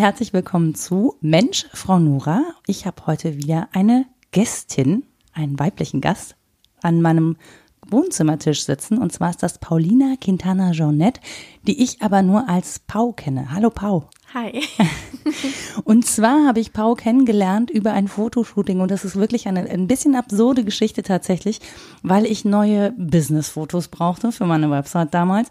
herzlich willkommen zu Mensch, Frau Nora. Ich habe heute wieder eine Gästin, einen weiblichen Gast an meinem Wohnzimmertisch sitzen. Und zwar ist das Paulina Quintana Jornet, die ich aber nur als Pau kenne. Hallo Pau. Hi. und zwar habe ich Pau kennengelernt über ein Fotoshooting und das ist wirklich eine ein bisschen absurde Geschichte tatsächlich, weil ich neue Business-Fotos brauchte für meine Website damals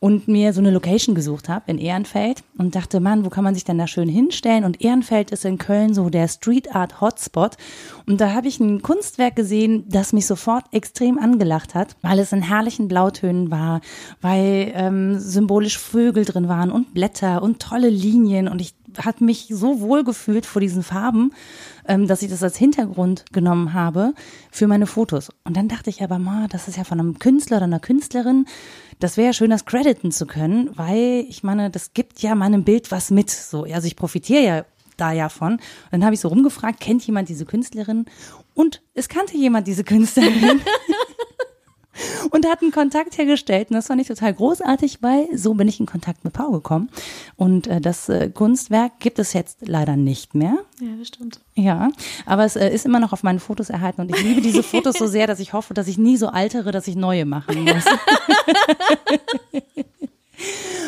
und mir so eine Location gesucht habe in Ehrenfeld und dachte, Mann, wo kann man sich denn da schön hinstellen? Und Ehrenfeld ist in Köln so der Street Art Hotspot und da habe ich ein Kunstwerk gesehen, das mich sofort extrem angelacht hat, weil es in herrlichen Blautönen war, weil ähm, symbolisch Vögel drin waren und Blätter und tolle Linien und ich habe mich so wohl gefühlt vor diesen Farben, ähm, dass ich das als Hintergrund genommen habe für meine Fotos. Und dann dachte ich aber, ma, das ist ja von einem Künstler oder einer Künstlerin. Das wäre ja schön, das crediten zu können, weil ich meine, das gibt ja meinem Bild was mit. So, also ich profitiere ja da ja von. Und dann habe ich so rumgefragt, kennt jemand diese Künstlerin? Und es kannte jemand diese Künstlerin. und hatten Kontakt hergestellt. Und das fand ich total großartig, weil so bin ich in Kontakt mit Pau gekommen. Und äh, das äh, Kunstwerk gibt es jetzt leider nicht mehr. Ja, das stimmt. Ja, aber es äh, ist immer noch auf meinen Fotos erhalten und ich liebe diese Fotos so sehr, dass ich hoffe, dass ich nie so altere, dass ich neue machen muss.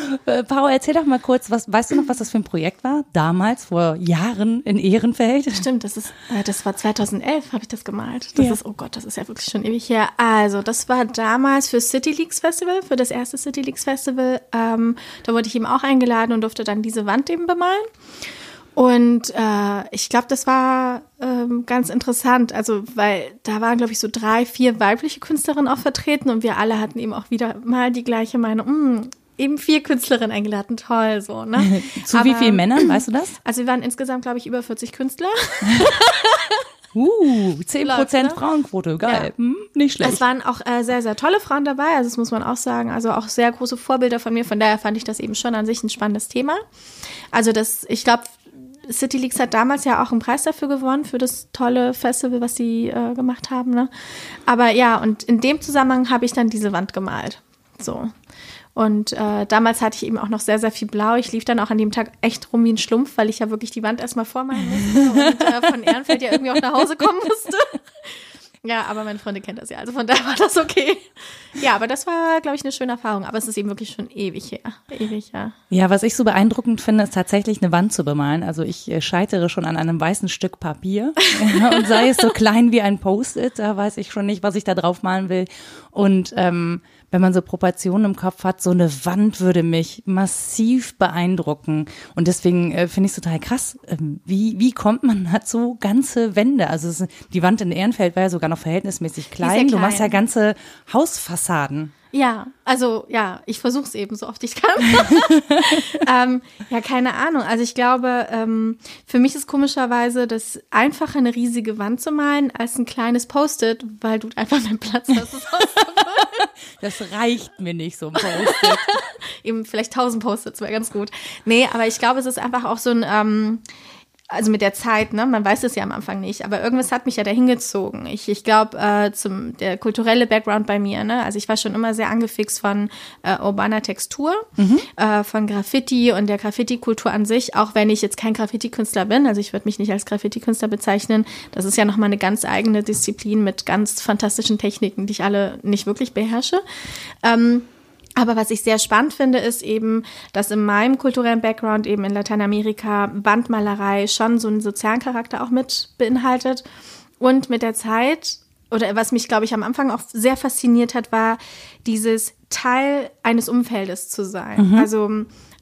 Äh, Paul, erzähl doch mal kurz, was, weißt du noch, was das für ein Projekt war? Damals, vor Jahren in Ehrenfeld? Stimmt, das ist, äh, das war 2011, habe ich das gemalt. Das ja. ist, oh Gott, das ist ja wirklich schon ewig her. Also, das war damals für City Leaks Festival, für das erste City Leaks Festival. Ähm, da wurde ich eben auch eingeladen und durfte dann diese Wand eben bemalen. Und äh, ich glaube, das war ähm, ganz interessant, also weil da waren, glaube ich, so drei, vier weibliche Künstlerinnen auch vertreten und wir alle hatten eben auch wieder mal die gleiche Meinung. Eben vier Künstlerinnen eingeladen, toll so. Ne? Zu Aber, wie vielen Männern, weißt du das? Also wir waren insgesamt, glaube ich, über 40 Künstler. Uh, 10% Läuft, ne? Frauenquote, geil. Ja. Hm, nicht schlecht. Es waren auch äh, sehr, sehr tolle Frauen dabei, also das muss man auch sagen. Also auch sehr große Vorbilder von mir. Von daher fand ich das eben schon an sich ein spannendes Thema. Also das, ich glaube, City Leaks hat damals ja auch einen Preis dafür gewonnen, für das tolle Festival, was sie äh, gemacht haben. Ne? Aber ja, und in dem Zusammenhang habe ich dann diese Wand gemalt. So. Und äh, damals hatte ich eben auch noch sehr, sehr viel Blau. Ich lief dann auch an dem Tag echt rum wie ein Schlumpf, weil ich ja wirklich die Wand erstmal vormalen musste und äh, von Ehrenfeld ja irgendwie auch nach Hause kommen musste. Ja, aber meine Freunde kennen das ja, also von daher war das okay. Ja, aber das war, glaube ich, eine schöne Erfahrung. Aber es ist eben wirklich schon ewig her. Ewig, ja. Ja, was ich so beeindruckend finde, ist tatsächlich eine Wand zu bemalen. Also ich äh, scheitere schon an einem weißen Stück Papier und sei es so klein wie ein Post-it, da weiß ich schon nicht, was ich da drauf malen will. Und ähm, wenn man so Proportionen im Kopf hat, so eine Wand würde mich massiv beeindrucken. Und deswegen äh, finde ich es total krass. Ähm, wie, wie kommt man dazu, ganze Wände? Also es, die Wand in Ehrenfeld war ja sogar noch verhältnismäßig klein. klein. Du machst ja ganze Hausfassaden. Ja, also ja, ich versuche es eben so oft ich kann. ähm, ja, keine Ahnung. Also ich glaube, ähm, für mich ist komischerweise das einfacher, eine riesige Wand zu malen, als ein kleines Post-it, weil du einfach mehr Platz hast, Das reicht mir nicht, so ein Post-it. eben vielleicht tausend Post-its wäre ganz gut. Nee, aber ich glaube, es ist einfach auch so ein, ähm, also mit der Zeit, ne, man weiß es ja am Anfang nicht, aber irgendwas hat mich ja dahin gezogen. Ich, ich glaube, äh, zum der kulturelle Background bei mir, ne, also ich war schon immer sehr angefixt von äh, urbaner Textur, mhm. äh, von Graffiti und der Graffiti-Kultur an sich, auch wenn ich jetzt kein Graffiti-Künstler bin, also ich würde mich nicht als Graffiti-Künstler bezeichnen. Das ist ja nochmal eine ganz eigene Disziplin mit ganz fantastischen Techniken, die ich alle nicht wirklich beherrsche. Ähm, aber was ich sehr spannend finde, ist eben, dass in meinem kulturellen Background eben in Lateinamerika Bandmalerei schon so einen sozialen Charakter auch mit beinhaltet. Und mit der Zeit, oder was mich, glaube ich, am Anfang auch sehr fasziniert hat, war dieses Teil eines Umfeldes zu sein. Mhm. Also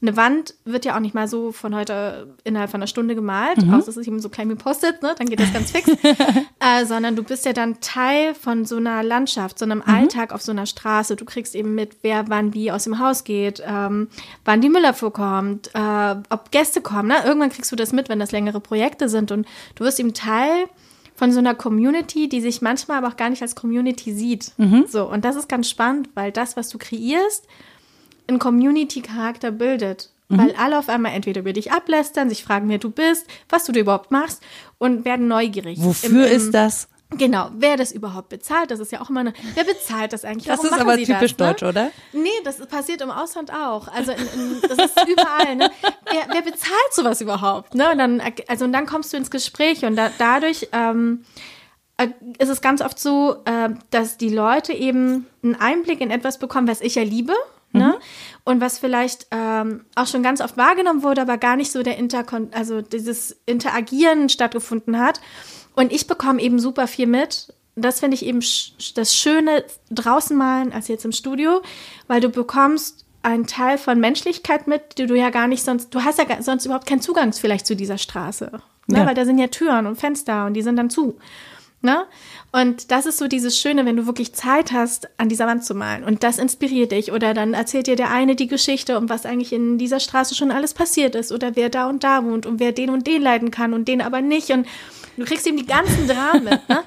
eine Wand wird ja auch nicht mal so von heute innerhalb von einer Stunde gemalt, mhm. außer es ist eben so klein wie Post-it, ne? dann geht das ganz fix. äh, sondern du bist ja dann Teil von so einer Landschaft, so einem mhm. Alltag auf so einer Straße. Du kriegst eben mit, wer wann wie aus dem Haus geht, ähm, wann die Müllabfuhr kommt, äh, ob Gäste kommen. Ne? Irgendwann kriegst du das mit, wenn das längere Projekte sind. Und du wirst eben Teil von so einer Community, die sich manchmal aber auch gar nicht als Community sieht. Mhm. So, und das ist ganz spannend, weil das, was du kreierst, einen Community-Charakter bildet. Mhm. Weil alle auf einmal entweder über dich ablästern, sich fragen, wer du bist, was du da überhaupt machst und werden neugierig. Wofür Im, im, ist das? Genau, wer das überhaupt bezahlt, das ist ja auch immer eine, wer bezahlt das eigentlich? Das Warum ist machen aber typisch das, deutsch, ne? oder? Nee, das passiert im Ausland auch. Also in, in, das ist überall. Ne? Wer, wer bezahlt sowas überhaupt? Ne? Und dann, also und dann kommst du ins Gespräch und da, dadurch ähm, äh, ist es ganz oft so, äh, dass die Leute eben einen Einblick in etwas bekommen, was ich ja liebe. Ne? Und was vielleicht ähm, auch schon ganz oft wahrgenommen wurde, aber gar nicht so der Interkon also dieses Interagieren stattgefunden hat. Und ich bekomme eben super viel mit. Das finde ich eben sch das Schöne draußen malen als jetzt im Studio, weil du bekommst einen Teil von Menschlichkeit mit, die du ja gar nicht sonst, du hast ja sonst überhaupt keinen Zugang vielleicht zu dieser Straße. Ne? Ja. Weil da sind ja Türen und Fenster und die sind dann zu. Ne? Und das ist so dieses Schöne, wenn du wirklich Zeit hast, an dieser Wand zu malen. Und das inspiriert dich. Oder dann erzählt dir der eine die Geschichte, um was eigentlich in dieser Straße schon alles passiert ist. Oder wer da und da wohnt und wer den und den leiden kann und den aber nicht. Und du kriegst eben die ganzen Dramen. Ne?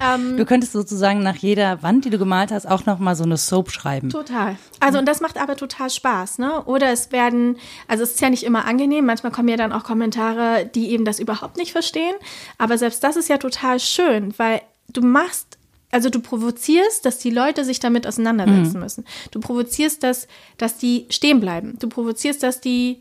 ähm, Du könntest sozusagen nach jeder Wand, die du gemalt hast, auch noch mal so eine Soap schreiben. Total. Also und das macht aber total Spaß, ne? Oder es werden, also es ist ja nicht immer angenehm, manchmal kommen ja dann auch Kommentare, die eben das überhaupt nicht verstehen, aber selbst das ist ja total schön, weil du machst also du provozierst, dass die Leute sich damit auseinandersetzen müssen. Du provozierst, dass, dass die stehen bleiben. Du provozierst, dass die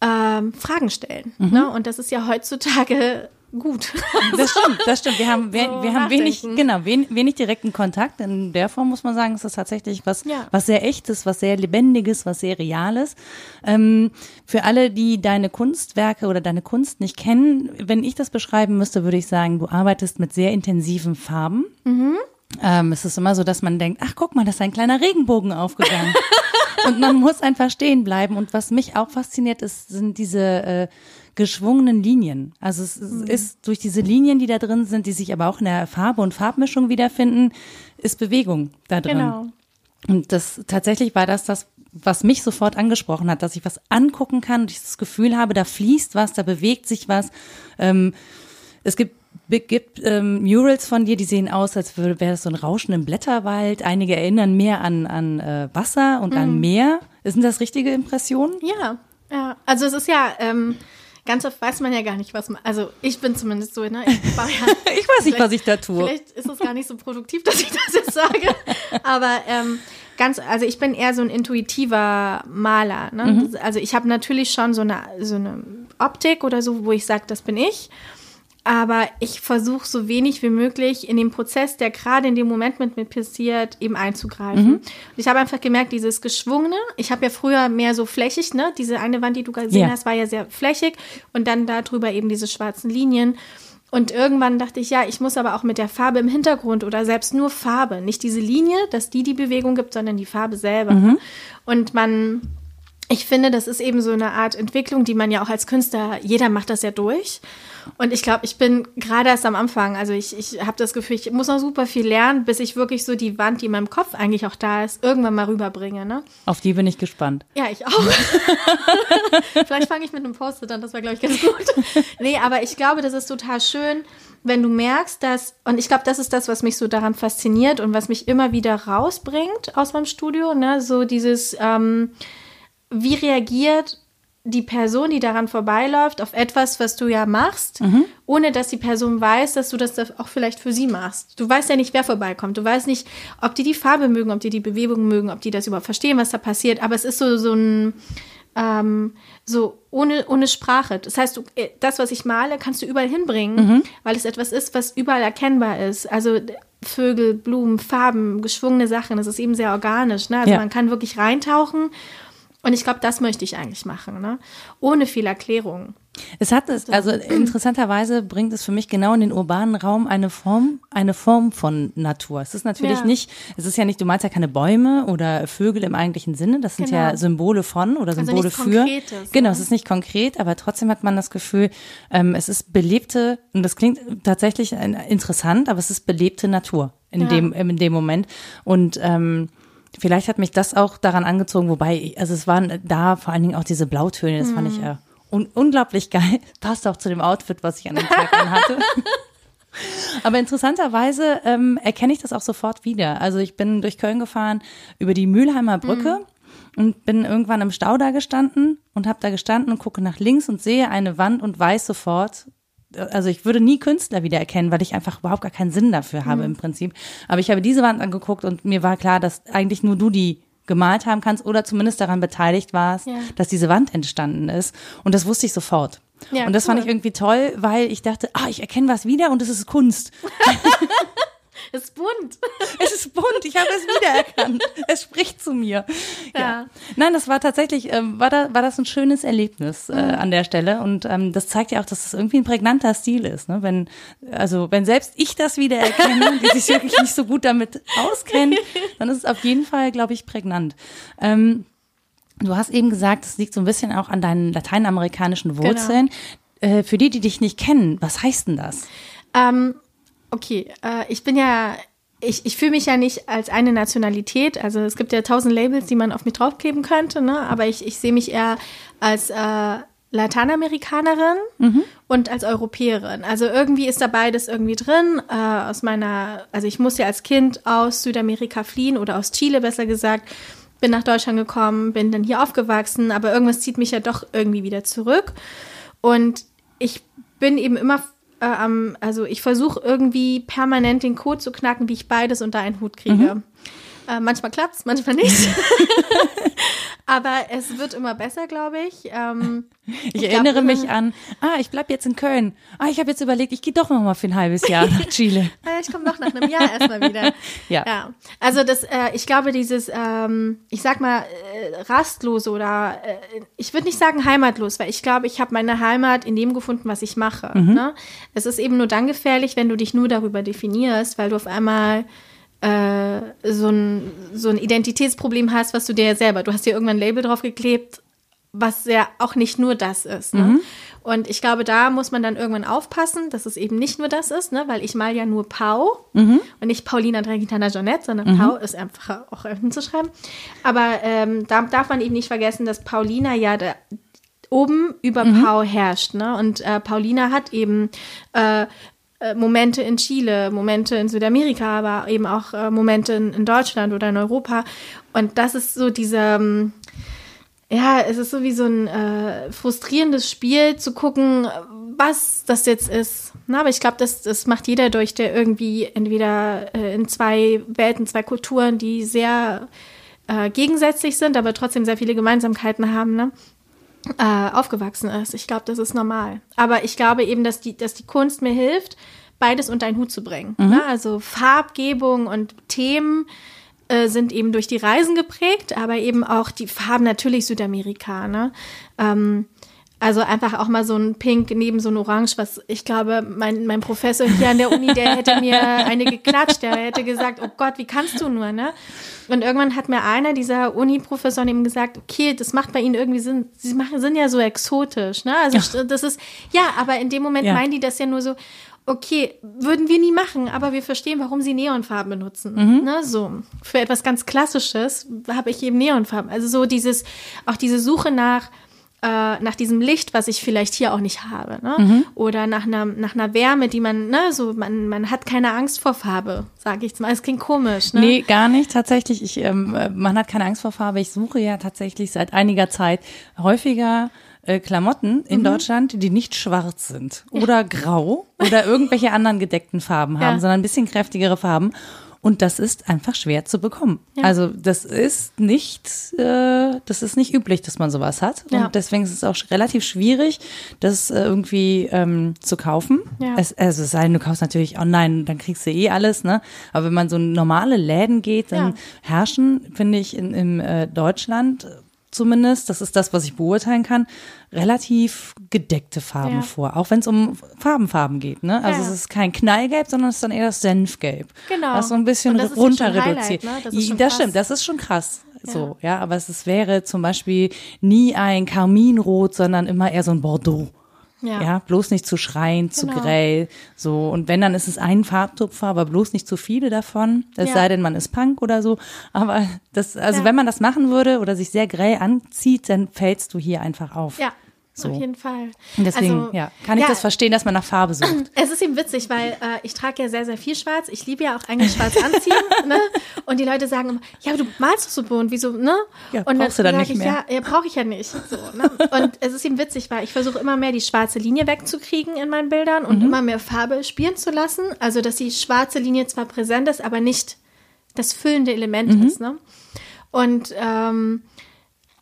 ähm, Fragen stellen. Ne? Und das ist ja heutzutage gut. Das stimmt, das stimmt. Wir haben, wir, So wir haben wenig, genau, wen, wenig direkten Kontakt. In der Form muss man sagen, ist das tatsächlich was, Ja. was sehr echtes, was sehr lebendiges, was sehr reales. Ähm, für alle, die deine Kunstwerke oder deine Kunst nicht kennen, wenn ich das beschreiben müsste, würde ich sagen, du arbeitest mit sehr intensiven Farben. Ähm, es ist immer so, dass man denkt, ach guck mal, da ist ein kleiner Regenbogen aufgegangen. und man muss einfach stehen bleiben. Und was mich auch fasziniert, ist, sind diese äh, geschwungenen Linien. Also es Mhm. ist durch diese Linien, die da drin sind, die sich aber auch in der Farbe und Farbmischung wiederfinden, ist Bewegung da drin. genau. Und das tatsächlich war das das, was mich sofort angesprochen hat, dass ich was angucken kann und ich das Gefühl habe, da fließt was, da bewegt sich was. Ähm, es gibt gibt ähm, Murals von dir, die sehen aus, als wäre das so ein Rauschen im Blätterwald. Einige erinnern mehr an, an äh, Wasser und Mhm. an Meer. Sind das richtige Impressionen? Ja, ja. Also es ist ja, ähm, ganz oft weiß man ja gar nicht, was man, also ich bin zumindest so, ne? Ich, ja, Ich weiß nicht, was ich da tue. Vielleicht ist es gar nicht so produktiv, dass ich das jetzt sage. Aber ähm, ganz, also ich bin eher so ein intuitiver Maler. Ne? Mhm. Also ich habe natürlich schon so eine, so eine Optik oder so, wo ich sage, das bin ich. Aber ich versuche so wenig wie möglich in den Prozess, der gerade in dem Moment mit mir passiert, eben einzugreifen. Mhm. Und ich habe einfach gemerkt, dieses Geschwungene, ich habe ja früher mehr so flächig, ne? Diese eine Wand, die du gesehen Ja. hast, war ja sehr flächig und dann darüber eben diese schwarzen Linien. Und irgendwann dachte ich, ja, ich muss aber auch mit der Farbe im Hintergrund oder selbst nur Farbe, nicht diese Linie, dass die die Bewegung gibt, sondern die Farbe selber. Und man, ich finde, das ist eben so eine Art Entwicklung, die man ja auch als Künstler, jeder macht das ja durch. Und ich glaube, ich bin gerade erst am Anfang. Also ich, ich habe das Gefühl, ich muss noch super viel lernen, bis ich wirklich so die Wand, die in meinem Kopf eigentlich auch da ist, irgendwann mal rüberbringe. Ne? Auf die bin ich gespannt. Ja, ich auch. Vielleicht fange ich mit einem Post-it an, das wäre, glaube ich, ganz gut. Nee, aber ich glaube, das ist total schön, wenn du merkst, dass, und ich glaube, das ist das, was mich so daran fasziniert und was mich immer wieder rausbringt aus meinem Studio, ne? so dieses, ähm, wie reagiert die Person, die daran vorbeiläuft, auf etwas, was du ja machst, ohne dass die Person weiß, dass du das auch vielleicht für sie machst. Du weißt ja nicht, wer vorbeikommt. Du weißt nicht, ob die die Farbe mögen, ob die die Bewegung mögen, ob die das überhaupt verstehen, was da passiert. Aber es ist so, so ein, ähm, so ohne, ohne Sprache. Das heißt, du, äh, das, was ich male, kannst du überall hinbringen, weil es etwas ist, was überall erkennbar ist. Also Vögel, Blumen, Farben, geschwungene Sachen, das ist eben sehr organisch. Ne? Also Ja. man kann wirklich reintauchen. Und ich glaube, das möchte ich eigentlich machen, ne? Ohne viel Erklärung. Es hat es, also interessanterweise bringt es für mich genau in den urbanen Raum eine Form, eine Form von Natur. Es ist natürlich Ja. nicht, es ist ja nicht, du malst ja keine Bäume oder Vögel im eigentlichen Sinne, das sind ja Genau. Symbole von oder Also Symbole nichts für. Konkretes, genau, ne? es ist nicht konkret, aber trotzdem hat man das Gefühl, ähm, es ist belebte, und das klingt tatsächlich interessant, aber es ist belebte Natur in Ja. dem, in dem Moment. Und ähm, Vielleicht hat mich das auch daran angezogen, wobei, ich- also es waren da vor allen Dingen auch diese Blautöne, das fand ich Mhm. ja un unglaublich geil. Passt auch zu dem Outfit, was ich an dem Tag anhatte. Aber interessanterweise ähm, erkenne ich das auch sofort wieder. Also ich bin durch Köln gefahren über die Mülheimer Brücke und bin irgendwann im Stau da gestanden und habe da gestanden und gucke nach links und sehe eine Wand und weiß sofort, also ich würde nie Künstler wiedererkennen, weil ich einfach überhaupt gar keinen Sinn dafür habe im Prinzip. Aber ich habe diese Wand angeguckt und mir war klar, dass eigentlich nur du die gemalt haben kannst oder zumindest daran beteiligt warst, Ja. dass diese Wand entstanden ist. Und das wusste ich sofort. Ja, und das fand cool. ich irgendwie toll, weil ich dachte, ah, ich erkenne was wieder und es ist Kunst. Es ist bunt. Es ist bunt, ich habe es wiedererkannt. Es spricht zu mir. Ja. Nein, das war tatsächlich, ähm, war, da, war das ein schönes Erlebnis äh, an der Stelle. Und ähm, das zeigt ja auch, dass es irgendwie ein prägnanter Stil ist. Ne? Wenn, also wenn selbst ich das wiedererkenne, die sich wirklich nicht so gut damit auskennt, dann ist es auf jeden Fall, glaube ich, prägnant. Ähm, du hast eben gesagt, es liegt so ein bisschen auch an deinen lateinamerikanischen Wurzeln. Äh, für die, die dich nicht kennen, was heißt denn das? Ähm, okay, äh, ich bin ja, ich, ich fühle mich ja nicht als eine Nationalität. Also es gibt ja tausend Labels, die man auf mich draufkleben könnte, ne? aber ich, ich sehe mich eher als äh, Lateinamerikanerin und als Europäerin. Also irgendwie ist da beides irgendwie drin. Äh, aus meiner, also ich muss ja als Kind aus Südamerika fliehen oder aus Chile besser gesagt. Bin nach Deutschland gekommen, bin dann hier aufgewachsen, aber irgendwas zieht mich ja doch irgendwie wieder zurück. Und ich bin eben immer am, also ich versuche irgendwie permanent den Code zu knacken, wie ich beides unter einen Hut kriege. Äh, manchmal klappt's, manchmal nicht. Aber es wird immer besser, glaube ich. Ähm, Ich, glaub, erinnere mich an, ah, ich bleib jetzt in Köln. Ah, ich habe jetzt überlegt, ich gehe doch noch mal für ein halbes Jahr nach Chile. äh, ich komme doch nach einem Jahr erstmal wieder. Ja. ja. Also das, äh, ich glaube, dieses, ähm, ich sag mal, äh, rastlos oder äh, ich würde nicht sagen heimatlos, weil ich glaube, ich habe meine Heimat in dem gefunden, was ich mache. Ne? Es ist eben nur dann gefährlich, wenn du dich nur darüber definierst, weil du auf einmal äh, so, ein, so ein Identitätsproblem hast, was du dir selber, du hast dir irgendwann ein Label draufgeklebt, was ja auch nicht nur das ist. Ne? Und ich glaube, da muss man dann irgendwann aufpassen, dass es eben nicht nur das ist, ne? weil ich mal ja nur Pau und nicht Paulina Dragitana Jeanette, sondern Pau ist einfach auch hinzuschreiben. Aber ähm, da darf man eben nicht vergessen, dass Paulina ja da oben über Pau herrscht. Ne? Und äh, Paulina hat eben äh, äh, Momente in Chile, Momente in Südamerika, aber eben auch äh, Momente in, in Deutschland oder in Europa. Und das ist so diese, ähm, ja, es ist so wie so ein äh, frustrierendes Spiel zu gucken, was das jetzt ist. Na, aber ich glaube, das, das macht jeder durch, der irgendwie entweder äh, in zwei Welten, zwei Kulturen, die sehr äh, gegensätzlich sind, aber trotzdem sehr viele Gemeinsamkeiten haben, ne? Äh, aufgewachsen ist. Ich glaube, das ist normal. Aber ich glaube eben, dass die, dass die Kunst mir hilft, beides unter einen Hut zu bringen. Ne? Also Farbgebung und Themen äh, sind eben durch die Reisen geprägt, aber eben auch die Farben natürlich Südamerika. Ne? Ähm, also einfach auch mal so ein Pink neben so ein Orange, was ich glaube, mein, mein Professor hier an der Uni, der hätte mir eine geklatscht, der hätte gesagt, oh Gott, wie kannst du nur, ne? Und irgendwann hat mir einer dieser Uni-Professoren eben gesagt, okay, das macht bei Ihnen irgendwie Sinn, Sie machen, sind ja so exotisch, ne? Also das ist, ja, aber in dem Moment Ja. meinen die das ja nur so, okay, würden wir nie machen, aber wir verstehen, warum sie Neonfarben benutzen. Mhm. Ne, so. Für etwas ganz Klassisches habe ich eben Neonfarben. Also so dieses, auch diese Suche nach, äh, nach diesem Licht, was ich vielleicht hier auch nicht habe. Ne? Mhm. Oder nach einer, nach einer Wärme, die man, ne, so, man, man hat keine Angst vor Farbe, sage ich mal. Es klingt komisch, ne? Nee, gar nicht. Tatsächlich, ich, ähm, äh, man hat keine Angst vor Farbe. Ich suche ja tatsächlich seit einiger Zeit häufiger äh, Klamotten in Deutschland, die nicht schwarz sind oder grau oder irgendwelche anderen gedeckten Farben haben, Ja. sondern ein bisschen kräftigere Farben. Und das ist einfach schwer zu bekommen. Also das ist nicht, äh, das ist nicht üblich, dass man sowas hat. Ja. Und deswegen ist es auch relativ schwierig, das äh, irgendwie ähm, zu kaufen. Ja. Es, also es sei denn, du kaufst natürlich online, dann kriegst du eh alles, ne? Aber wenn man so in normale Läden geht, dann Ja. herrschen, finde ich, in, in äh, Deutschland zumindest, das ist das, was ich beurteilen kann, relativ gedeckte Farben Ja. vor, auch wenn es um Farbenfarben geht. Ne? Also Ja. es ist kein Knallgelb, sondern es ist dann eher das Senfgelb. Genau. Das so ein bisschen runter reduziert. ne? Das das stimmt, das ist schon krass. So, ja, aber es wäre zum Beispiel nie ein Karminrot, sondern immer eher so ein Bordeaux. Ja. Ja, bloß nicht zu schreien, zu Genau. grell, so. Und wenn, dann ist es ein Farbtupfer, aber bloß nicht zu viele davon. Es Ja. sei denn, man ist Punk oder so. Aber das, also Ja. wenn man das machen würde oder sich sehr grell anzieht, dann fällst du hier einfach auf. Ja. So. Auf jeden Fall. Und deswegen, Also, ja, kann ich ja, das verstehen, dass man nach Farbe sucht. Es ist eben witzig, weil äh, ich trage ja sehr, sehr viel schwarz. Ich liebe ja auch eigentlich schwarz anziehen. ne? Und die Leute sagen immer, ja, aber du malst doch so bunt, wieso, ne? Ja, und brauchst du dann nicht ich, mehr. Ja, ja brauche ich ja nicht. So, ne? Und es ist eben witzig, weil ich versuche immer mehr die schwarze Linie wegzukriegen in meinen Bildern Mhm. und immer mehr Farbe spielen zu lassen. Also, dass die schwarze Linie zwar präsent ist, aber nicht das füllende Element Mhm. ist, ne? Und ähm,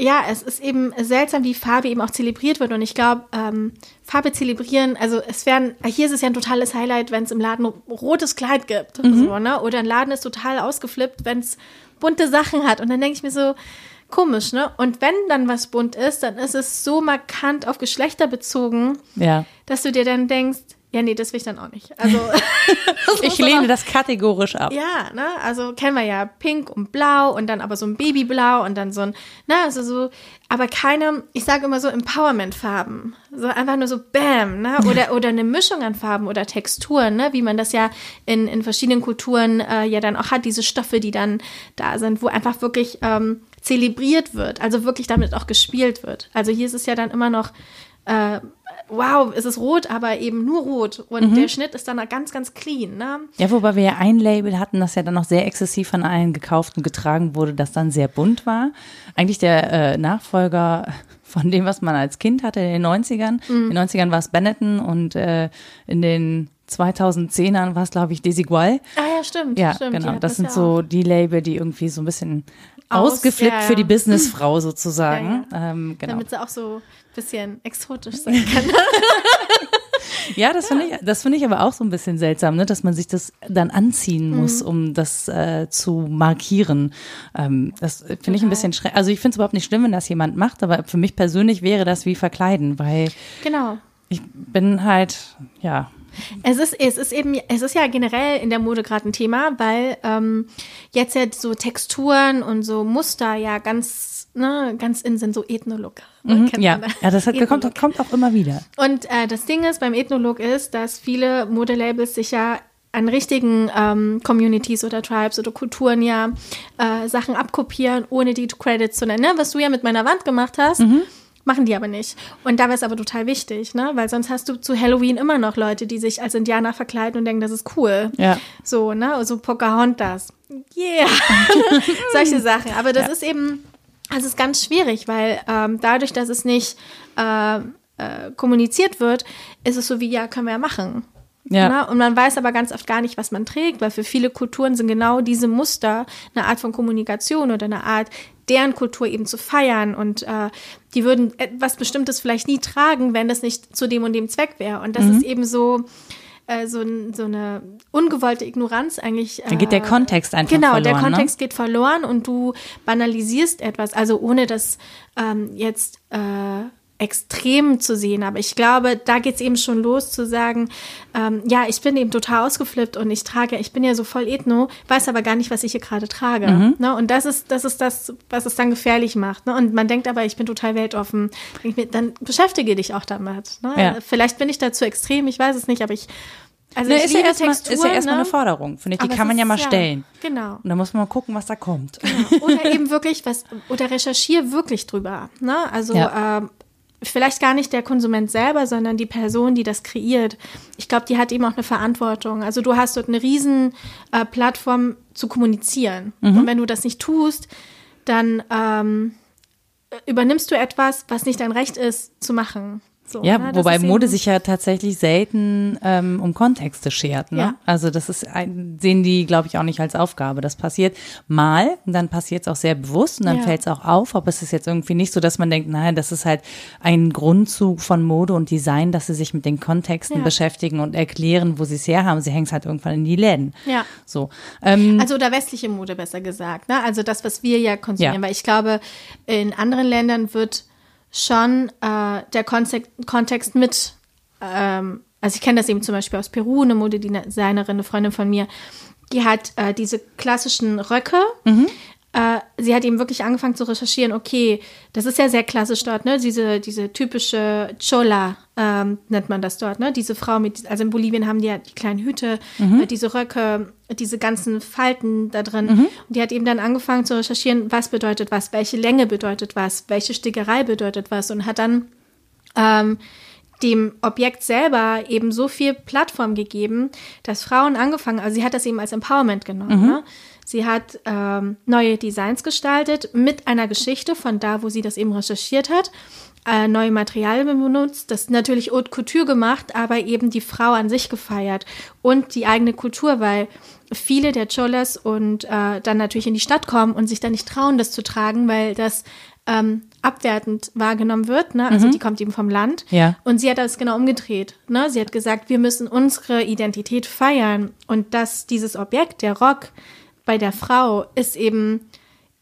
ja, es ist eben seltsam, wie Farbe eben auch zelebriert wird. Und ich glaube, ähm, Farbe zelebrieren, also es werden, hier ist es ja ein totales Highlight, wenn es im Laden rotes Kleid gibt. Mhm. So, ne? Oder ein Laden ist total ausgeflippt, wenn es bunte Sachen hat. Und dann denke ich mir so, komisch, ne? Und wenn dann was bunt ist, dann ist es so markant auf Geschlechter bezogen, Ja. dass du dir dann denkst, ja, nee, das will ich dann auch nicht. Also Ich lehne das kategorisch ab. ja, ne, also kennen wir ja pink und blau und dann aber so ein Babyblau und dann so ein, ne, also so, aber keine, ich sage immer so Empowerment-Farben. So einfach nur so Bam, ne, oder, oder eine Mischung an Farben oder Texturen, ne, wie man das ja in, in verschiedenen Kulturen äh, ja dann auch hat, diese Stoffe, die dann da sind, wo einfach wirklich ähm, zelebriert wird, also wirklich damit auch gespielt wird. Also hier ist es ja dann immer noch, äh, wow, es ist rot, aber eben nur rot und der Schnitt ist dann ganz, ganz clean, ne. Ja, wobei wir ja ein Label hatten, das ja dann noch sehr exzessiv von allen gekauft und getragen wurde, das dann sehr bunt war. Eigentlich der äh, Nachfolger von dem, was man als Kind hatte in den 90ern. In den 90ern war es Benetton und äh, in den 2010ern war es, glaube ich, Desigual. Ah ja, stimmt. Ja, stimmt, genau. hatten Das sind ja so die Label, die irgendwie so ein bisschen Aus- ausgeflippt ja, ja. für die Businessfrau sozusagen. Ähm, genau. Damit sie auch so bisschen exotisch sein kann. Ja, das finde ich, das finde ich aber auch so ein bisschen seltsam, ne, dass man sich das dann anziehen Mhm. muss, um das äh, zu markieren. Ähm, das finde ich ein bisschen schrecklich. Also ich finde es überhaupt nicht schlimm, wenn das jemand macht, aber für mich persönlich wäre das wie verkleiden, weil genau. ich bin halt, ja, Es ist, es ist eben, es ist ja generell in der Mode gerade ein Thema, weil ähm, jetzt ja so Texturen und so Muster ja ganz, ne, ganz in sind, so Ethnolook. mhm, ja, man ja, das hat, kommt, kommt auch immer wieder. Und äh, das Ding ist beim Ethnolook ist, dass viele Modelabels sich ja an richtigen ähm, Communities oder Tribes oder Kulturen ja äh, Sachen abkopieren, ohne die Credits zu nennen. Ne? Was du ja mit meiner Wand gemacht hast, machen die aber nicht. Und da wäre es aber total wichtig, ne? weil sonst hast du zu Halloween immer noch Leute, die sich als Indianer verkleiden und denken, das ist cool. Ja. So, ne? So Pocahontas. Yeah. Solche Sachen. Aber das Ja. ist eben, also es ist ganz schwierig, weil ähm, dadurch, dass es nicht äh, äh, kommuniziert wird, ist es so wie, ja, können wir ja machen. Ja. Ne? Und man weiß aber ganz oft gar nicht, was man trägt, weil für viele Kulturen sind genau diese Muster eine Art von Kommunikation oder eine Art, deren Kultur eben zu feiern. Und äh, die würden etwas Bestimmtes vielleicht nie tragen, wenn das nicht zu dem und dem Zweck wäre. Und das Mhm. ist eben so, äh, so, so eine ungewollte Ignoranz eigentlich. Dann geht der äh, Kontext einfach Genau, verloren. der ne? Kontext geht verloren und du banalisierst etwas, also ohne das ähm, jetzt äh, extrem zu sehen. Aber ich glaube, da geht's eben schon los zu sagen, ähm, ja, ich bin eben total ausgeflippt und ich trage, ich bin ja so voll ethno, weiß aber gar nicht, was ich hier gerade trage. Mhm. Ne? Und das ist, das ist das, was es dann gefährlich macht. Ne? Und man denkt aber, ich bin total weltoffen. Mir, Dann beschäftige dich auch damit. Ne? Ja. Vielleicht bin ich da zu extrem, ich weiß es nicht, aber ich also Ne, ist, ja erstmal, ist Texturen, ja erstmal ne? eine Forderung, finde ich. Die Aber kann es man ja ist- mal stellen. Genau. Und da muss man mal gucken, was da kommt. Oder eben wirklich was, oder recherchiere wirklich drüber. Ne? Also Ja. ähm, vielleicht gar nicht der Konsument selber, sondern die Person, die das kreiert. Ich glaube, die hat eben auch eine Verantwortung. Also du hast dort eine riesen äh, Plattform zu kommunizieren. Mhm. Und wenn du das nicht tust, dann ähm, übernimmst du etwas, was nicht dein Recht ist, zu machen. So, Ja, ne? Wobei Mode sich ja tatsächlich selten ähm, um Kontexte schert. Ne? Ja. Also das ist ein, sehen die, glaube ich, auch nicht als Aufgabe. Das passiert mal, und dann passiert es auch sehr bewusst und dann Ja. fällt es auch auf. Aber es ist jetzt irgendwie nicht so, dass man denkt, nein, das ist halt ein Grundzug von Mode und Design, dass sie sich mit den Kontexten Ja. beschäftigen und erklären, wo sie es herhaben. Sie hängen es halt irgendwann in die Läden. Ja. So. Ähm, Also oder westliche Mode besser gesagt. Ne? Also das, was wir ja konsumieren. Ja. Weil ich glaube, in anderen Ländern wird schon äh, der Kontext, mit, ähm, also ich kenne das eben zum Beispiel aus Peru, eine Modedesignerin, eine Freundin von mir, die hat äh, diese klassischen Röcke. Äh, sie hat eben wirklich angefangen zu recherchieren, okay, das ist ja sehr klassisch dort, ne? Diese, diese typische Chola ähm, nennt man das dort, ne? Diese Frau mit, also in Bolivien haben die ja die kleinen Hüte, äh, diese Röcke, diese ganzen Falten da drin. Und die hat eben dann angefangen zu recherchieren, was bedeutet was, welche Länge bedeutet was, welche Stickerei bedeutet was und hat dann ähm, dem Objekt selber eben so viel Plattform gegeben, dass Frauen angefangen, also sie hat das eben als Empowerment genommen. Mhm. Ne? Sie hat ähm, neue Designs gestaltet mit einer Geschichte von da, wo sie das eben recherchiert hat, äh, neue Materialien benutzt, das natürlich Haute Couture gemacht, aber eben die Frau an sich gefeiert und die eigene Kultur, weil viele der Cholas und äh, dann natürlich in die Stadt kommen und sich dann nicht trauen, das zu tragen, weil das ähm, abwertend wahrgenommen wird. Ne? Also mhm. die kommt eben vom Land. Ja. Und sie hat das genau umgedreht. Ne? Sie hat gesagt, wir müssen unsere Identität feiern und dass dieses Objekt, der Rock bei der Frau, ist eben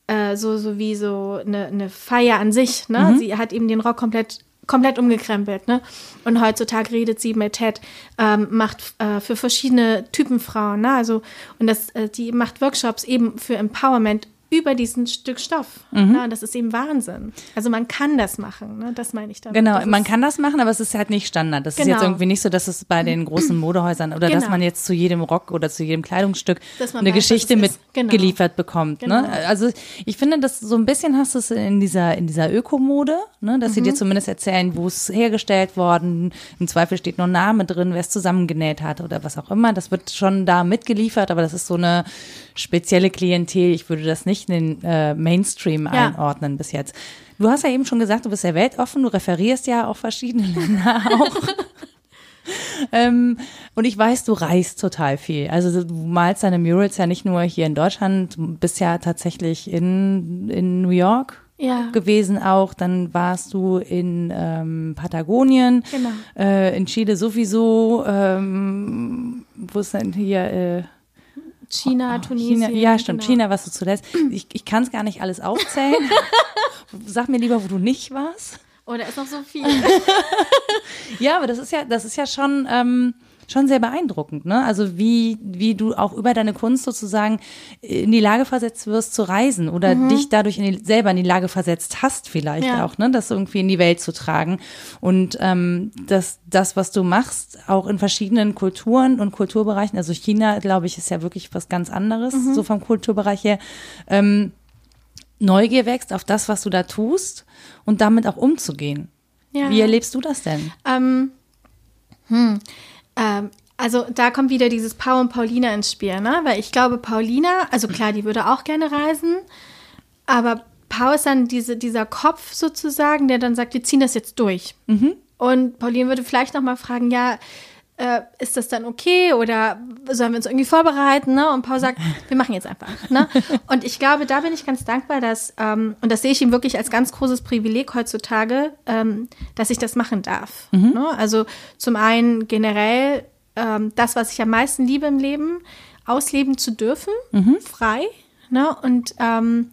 äh, so, so wie so eine, eine Feier an sich. Ne? Mhm. Sie hat eben den Rock komplett komplett umgekrempelt, ne? Und heutzutage redet sie mit Ted, ähm, macht äh, für verschiedene Typen Frauen, ne? Also und das, äh, die macht Workshops eben für Empowerment über diesen Stück Stoff. Mhm. Ja, das ist eben Wahnsinn. Also man kann das machen, ne? das meine ich damit. Genau, man kann das machen, aber es ist halt nicht Standard. Das genau. ist jetzt genau. irgendwie nicht so, dass es bei den großen Modehäusern oder genau. dass man jetzt zu jedem Rock oder zu jedem Kleidungsstück eine weiß, Geschichte mitgeliefert genau. bekommt. Ne? Genau. Also ich finde, dass so ein bisschen hast du es in dieser, in dieser Ökomode, ne? dass mhm. sie dir mhm. zumindest erzählen, wo es hergestellt worden, im Zweifel steht noch Name drin, wer es zusammengenäht hat oder was auch immer. Das wird schon da mitgeliefert, aber das ist so eine spezielle Klientel. Ich würde das nicht in den äh, Mainstream ja. einordnen bis jetzt. Du hast ja eben schon gesagt, du bist ja weltoffen, du referierst ja auch verschiedene Länder auch. ähm, und ich weiß, du reist total viel. Also du malst deine Murals ja nicht nur hier in Deutschland, du bist ja tatsächlich in, in New York ja. gewesen auch. Dann warst du in ähm, Patagonien, genau. äh, in Chile sowieso. Ähm, wo ist denn hier? Äh, China, oh, Tunesien. China, ja, stimmt. Genau. China warst du zuletzt. Ich, ich kann es gar nicht alles aufzählen. Sag mir lieber, wo du nicht warst. Oh, da ist noch so viel. ja, aber das ist ja, das ist ja schon. Ähm, schon sehr beeindruckend, ne? Also wie, wie du auch über deine Kunst sozusagen in die Lage versetzt wirst zu reisen oder mhm. dich dadurch in die, selber in die Lage versetzt hast, vielleicht ja. auch, ne? Das irgendwie in die Welt zu tragen. Und ähm, das, das, was du machst, auch in verschiedenen Kulturen und Kulturbereichen, also China, glaube ich, ist ja wirklich was ganz anderes, mhm. so vom Kulturbereich her. Ähm, Neugier wächst auf das, was du da tust und damit auch umzugehen. Ja. Wie erlebst du das denn? Ähm, hm. Ähm, also da kommt wieder dieses Paul und Paulina ins Spiel, ne? Weil ich glaube, Paulina, also klar, die würde auch gerne reisen, aber Paul ist dann diese, dieser Kopf sozusagen, der dann sagt, wir ziehen das jetzt durch. Mhm. Und Pauline würde vielleicht noch mal fragen, ja, äh, ist das dann okay oder sollen wir uns irgendwie vorbereiten? Ne? Und Paul sagt, wir machen jetzt einfach. Ne? Und ich glaube, da bin ich ganz dankbar, dass, ähm, und das sehe ich ihm wirklich als ganz großes Privileg heutzutage, ähm, dass ich das machen darf. Mhm. Ne? Also zum einen generell ähm, das, was ich am meisten liebe im Leben, ausleben zu dürfen, mhm. frei. Ne? Und ähm,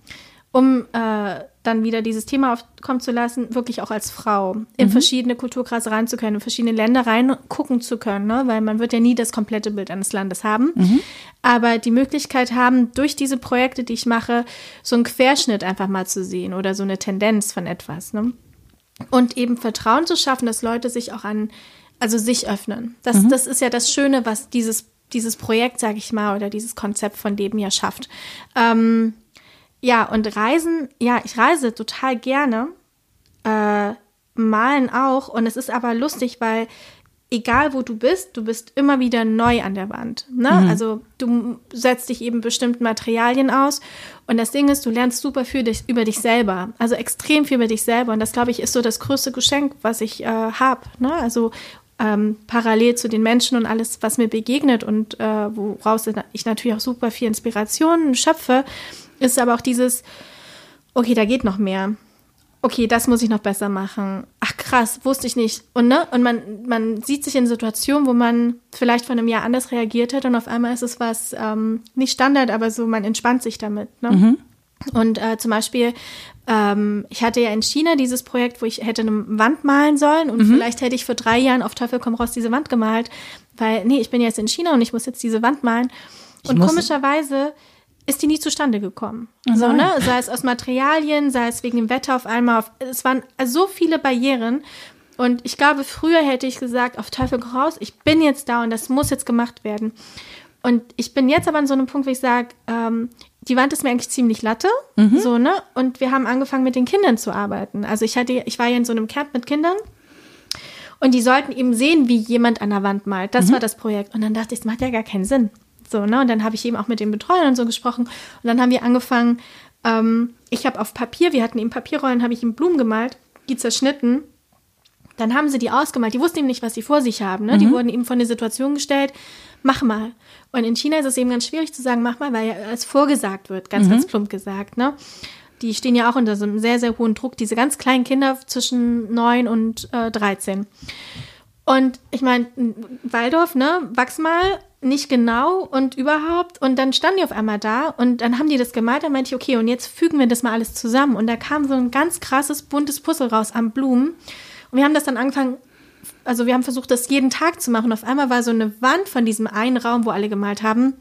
um äh, dann wieder dieses Thema aufkommen zu lassen, wirklich auch als Frau in mhm. verschiedene Kulturkreise rein zu können, in verschiedene Länder reingucken zu können, ne? weil man wird ja nie das komplette Bild eines Landes haben, mhm. aber die Möglichkeit haben, durch diese Projekte, die ich mache, so einen Querschnitt einfach mal zu sehen oder so eine Tendenz von etwas. Ne? Und eben Vertrauen zu schaffen, dass Leute sich auch an, also sich öffnen. Das, mhm. das ist ja das Schöne, was dieses, dieses Projekt, sage ich mal, oder dieses Konzept von Leben ja schafft. Ähm, ja, und Reisen, ja, ich reise total gerne. Äh, malen auch. Und es ist aber lustig, weil egal wo du bist, du bist immer wieder neu an der Wand. Ne? Mhm. Also du setzt dich eben bestimmten Materialien aus. Und das Ding ist, du lernst super viel dich, über dich selber. Also extrem viel über dich selber. Und das, glaube ich, ist so das größte Geschenk, was ich äh, habe. Ne? Also ähm, parallel zu den Menschen und alles, was mir begegnet und äh, woraus ich natürlich auch super viel Inspiration schöpfe, ist aber auch dieses, okay, da geht noch mehr. Okay, das muss ich noch besser machen. Ach krass, wusste ich nicht. Und ne, und man, man sieht sich in Situationen, wo man vielleicht vor einem Jahr anders reagiert hat und auf einmal ist es was ähm, nicht Standard, aber so man entspannt sich damit. Ne? Mhm. Und äh, zum Beispiel, ähm, ich hatte ja in China dieses Projekt, wo ich hätte eine Wand malen sollen und mhm. vielleicht hätte ich vor drei Jahren auf Teufel komm raus diese Wand gemalt, weil nee, ich bin jetzt in China und ich muss jetzt diese Wand malen. Und komischerweise ist die nie zustande gekommen. Oh so, ne? Sei es aus Materialien, sei es wegen dem Wetter auf einmal. Auf, es waren so viele Barrieren. Und ich glaube, früher hätte ich gesagt, auf Teufel raus, ich bin jetzt da und das muss jetzt gemacht werden. Und ich bin jetzt aber an so einem Punkt, wo ich sage, ähm, die Wand ist mir eigentlich ziemlich latte, mhm. so, ne? Und wir haben angefangen, mit den Kindern zu arbeiten. Also ich hatte, ich war ja in so einem Camp mit Kindern Und die sollten eben sehen, wie jemand an der Wand malt. Das mhm. war das Projekt. Und dann dachte ich, das macht ja gar keinen Sinn. So, ne? Und dann habe ich eben auch mit den Betreuern und so gesprochen. Und dann haben wir angefangen, ähm, ich habe auf Papier, wir hatten eben Papierrollen, habe ich ihm Blumen gemalt, die zerschnitten. Dann haben sie die ausgemalt. Die wussten eben nicht, was sie vor sich haben. Ne? Mhm. Die wurden eben von der Situation gestellt, mach mal. Und in China ist es eben ganz schwierig zu sagen, mach mal, weil ja es vorgesagt wird, ganz, mhm. ganz plump gesagt. Ne? Die stehen ja auch unter so einem sehr, sehr hohen Druck, diese ganz kleinen Kinder zwischen 9 und äh, 13. Und ich meine, Waldorf, ne, wachs mal, nicht genau und überhaupt. Und dann standen die auf einmal da und dann haben die das gemalt. Dann meinte ich, okay, und jetzt fügen wir das mal alles zusammen. Und da kam so ein ganz krasses, buntes Puzzle raus an Blumen. Und wir haben das dann angefangen, also wir haben versucht, das jeden Tag zu machen. Und auf einmal war so eine Wand von diesem einen Raum, wo alle gemalt haben,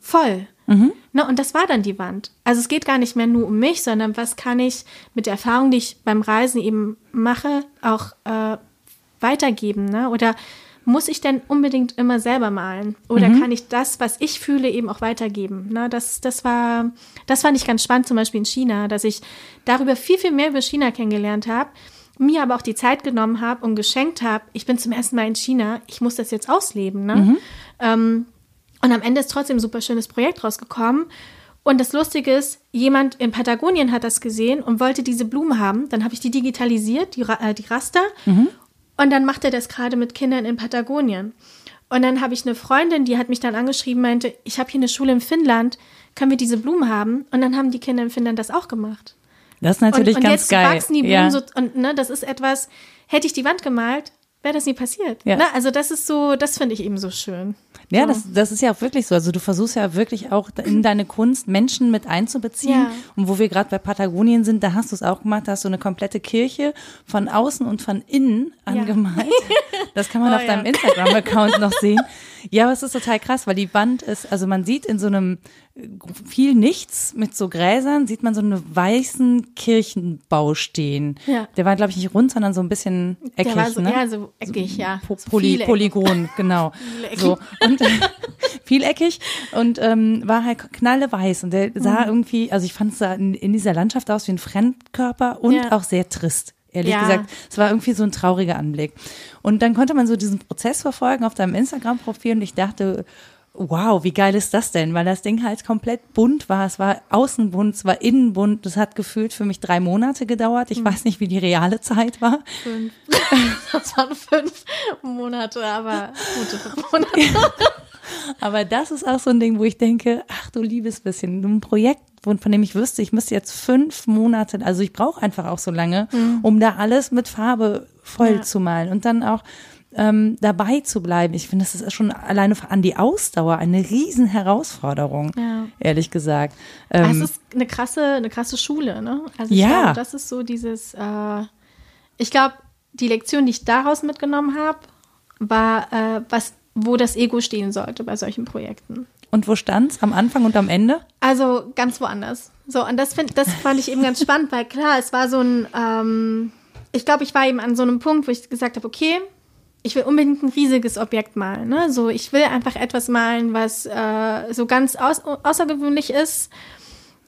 voll. Mhm. Na, und das war dann die Wand. Also es geht gar nicht mehr nur um mich, sondern was kann ich mit der Erfahrung, die ich beim Reisen eben mache, auch äh, weitergeben, ne? Oder muss ich denn unbedingt immer selber malen? Oder mhm. kann ich das, was ich fühle, eben auch weitergeben? Ne? Das, das war, das fand ich ganz spannend, zum Beispiel in China, dass ich darüber viel, viel mehr über China kennengelernt habe, mir aber auch die Zeit genommen habe und geschenkt habe, ich bin zum ersten Mal in China, ich muss das jetzt ausleben. Ne? Mhm. Ähm, und am Ende ist trotzdem ein super schönes Projekt rausgekommen. Und das Lustige ist, jemand in Patagonien hat das gesehen und wollte diese Blumen haben. Dann habe ich die digitalisiert, die, äh, die Raster. Mhm. Und dann macht er das gerade mit Kindern in Patagonien. Und dann habe ich eine Freundin, die hat mich dann angeschrieben, meinte, ich habe hier eine Schule in Finnland, können wir diese Blumen haben? Und dann haben die Kinder in Finnland das auch gemacht. Das ist natürlich und, und ganz jetzt geil. wachsen die Blumen ja. so, und ne, das ist etwas, hätte ich die Wand gemalt, wäre das nie passiert. Ja. Ne? Also das ist so, das finde ich eben so schön. Ja, so. das, das ist ja auch wirklich so. Also du versuchst ja wirklich auch in deine Kunst Menschen mit einzubeziehen. Ja. Und wo wir gerade bei Patagonien sind, da hast du es auch gemacht, da hast du eine komplette Kirche von außen und von innen angemalt. Ja. Das kann man oh, auf deinem Instagram-Account noch sehen. Ja, aber es ist total krass, weil die Wand ist, also man sieht in so einem viel Nichts mit so Gräsern, sieht man so einen weißen Kirchenbau stehen. Ja. Der war, glaube ich, nicht rund, sondern so ein bisschen eckig. Der war so, ne? Ja, so eckig, so ja. Po Poly Polygon, genau. so. Und vieleckig und ähm, war halt knalleweiß und der sah mhm. irgendwie, also ich fand es in, in dieser Landschaft aus wie ein Fremdkörper und ja. auch sehr trist ehrlich ja. gesagt. Es war irgendwie so ein trauriger Anblick. Und dann konnte man so diesen Prozess verfolgen auf deinem Instagram-Profil und ich dachte, wow, wie geil ist das denn? Weil das Ding halt komplett bunt war. Es war außen bunt, es war innen bunt. Das hat gefühlt für mich drei Monate gedauert. Ich mhm. weiß nicht, wie die reale Zeit war. Fünf. Das waren fünf Monate, aber gute fünf Monate. Aber das ist auch so ein Ding, wo ich denke, ach du liebes bisschen, ein Projekt, von dem ich wüsste, ich müsste jetzt fünf Monate, also ich brauche einfach auch so lange, mhm. um da alles mit Farbe voll ja. zu malen und dann auch ähm, dabei zu bleiben. Ich finde, das ist schon alleine an die Ausdauer eine riesen Herausforderung, ja. ehrlich gesagt. Ähm, es ist eine krasse, eine krasse Schule, ne? Also ich ja. glaube, das ist so dieses, äh, ich glaube, die Lektion, die ich daraus mitgenommen habe, war, äh, was, wo das Ego stehen sollte bei solchen Projekten. Und wo stand's am Anfang und am Ende? Also ganz woanders. So, und das, find, das fand ich eben ganz spannend, weil klar, es war so ein, ähm, ich glaube, ich war eben an so einem Punkt, wo ich gesagt habe, okay, ich will unbedingt ein riesiges Objekt malen. Ne? So, ich will einfach etwas malen, was äh, so ganz aus, außergewöhnlich ist.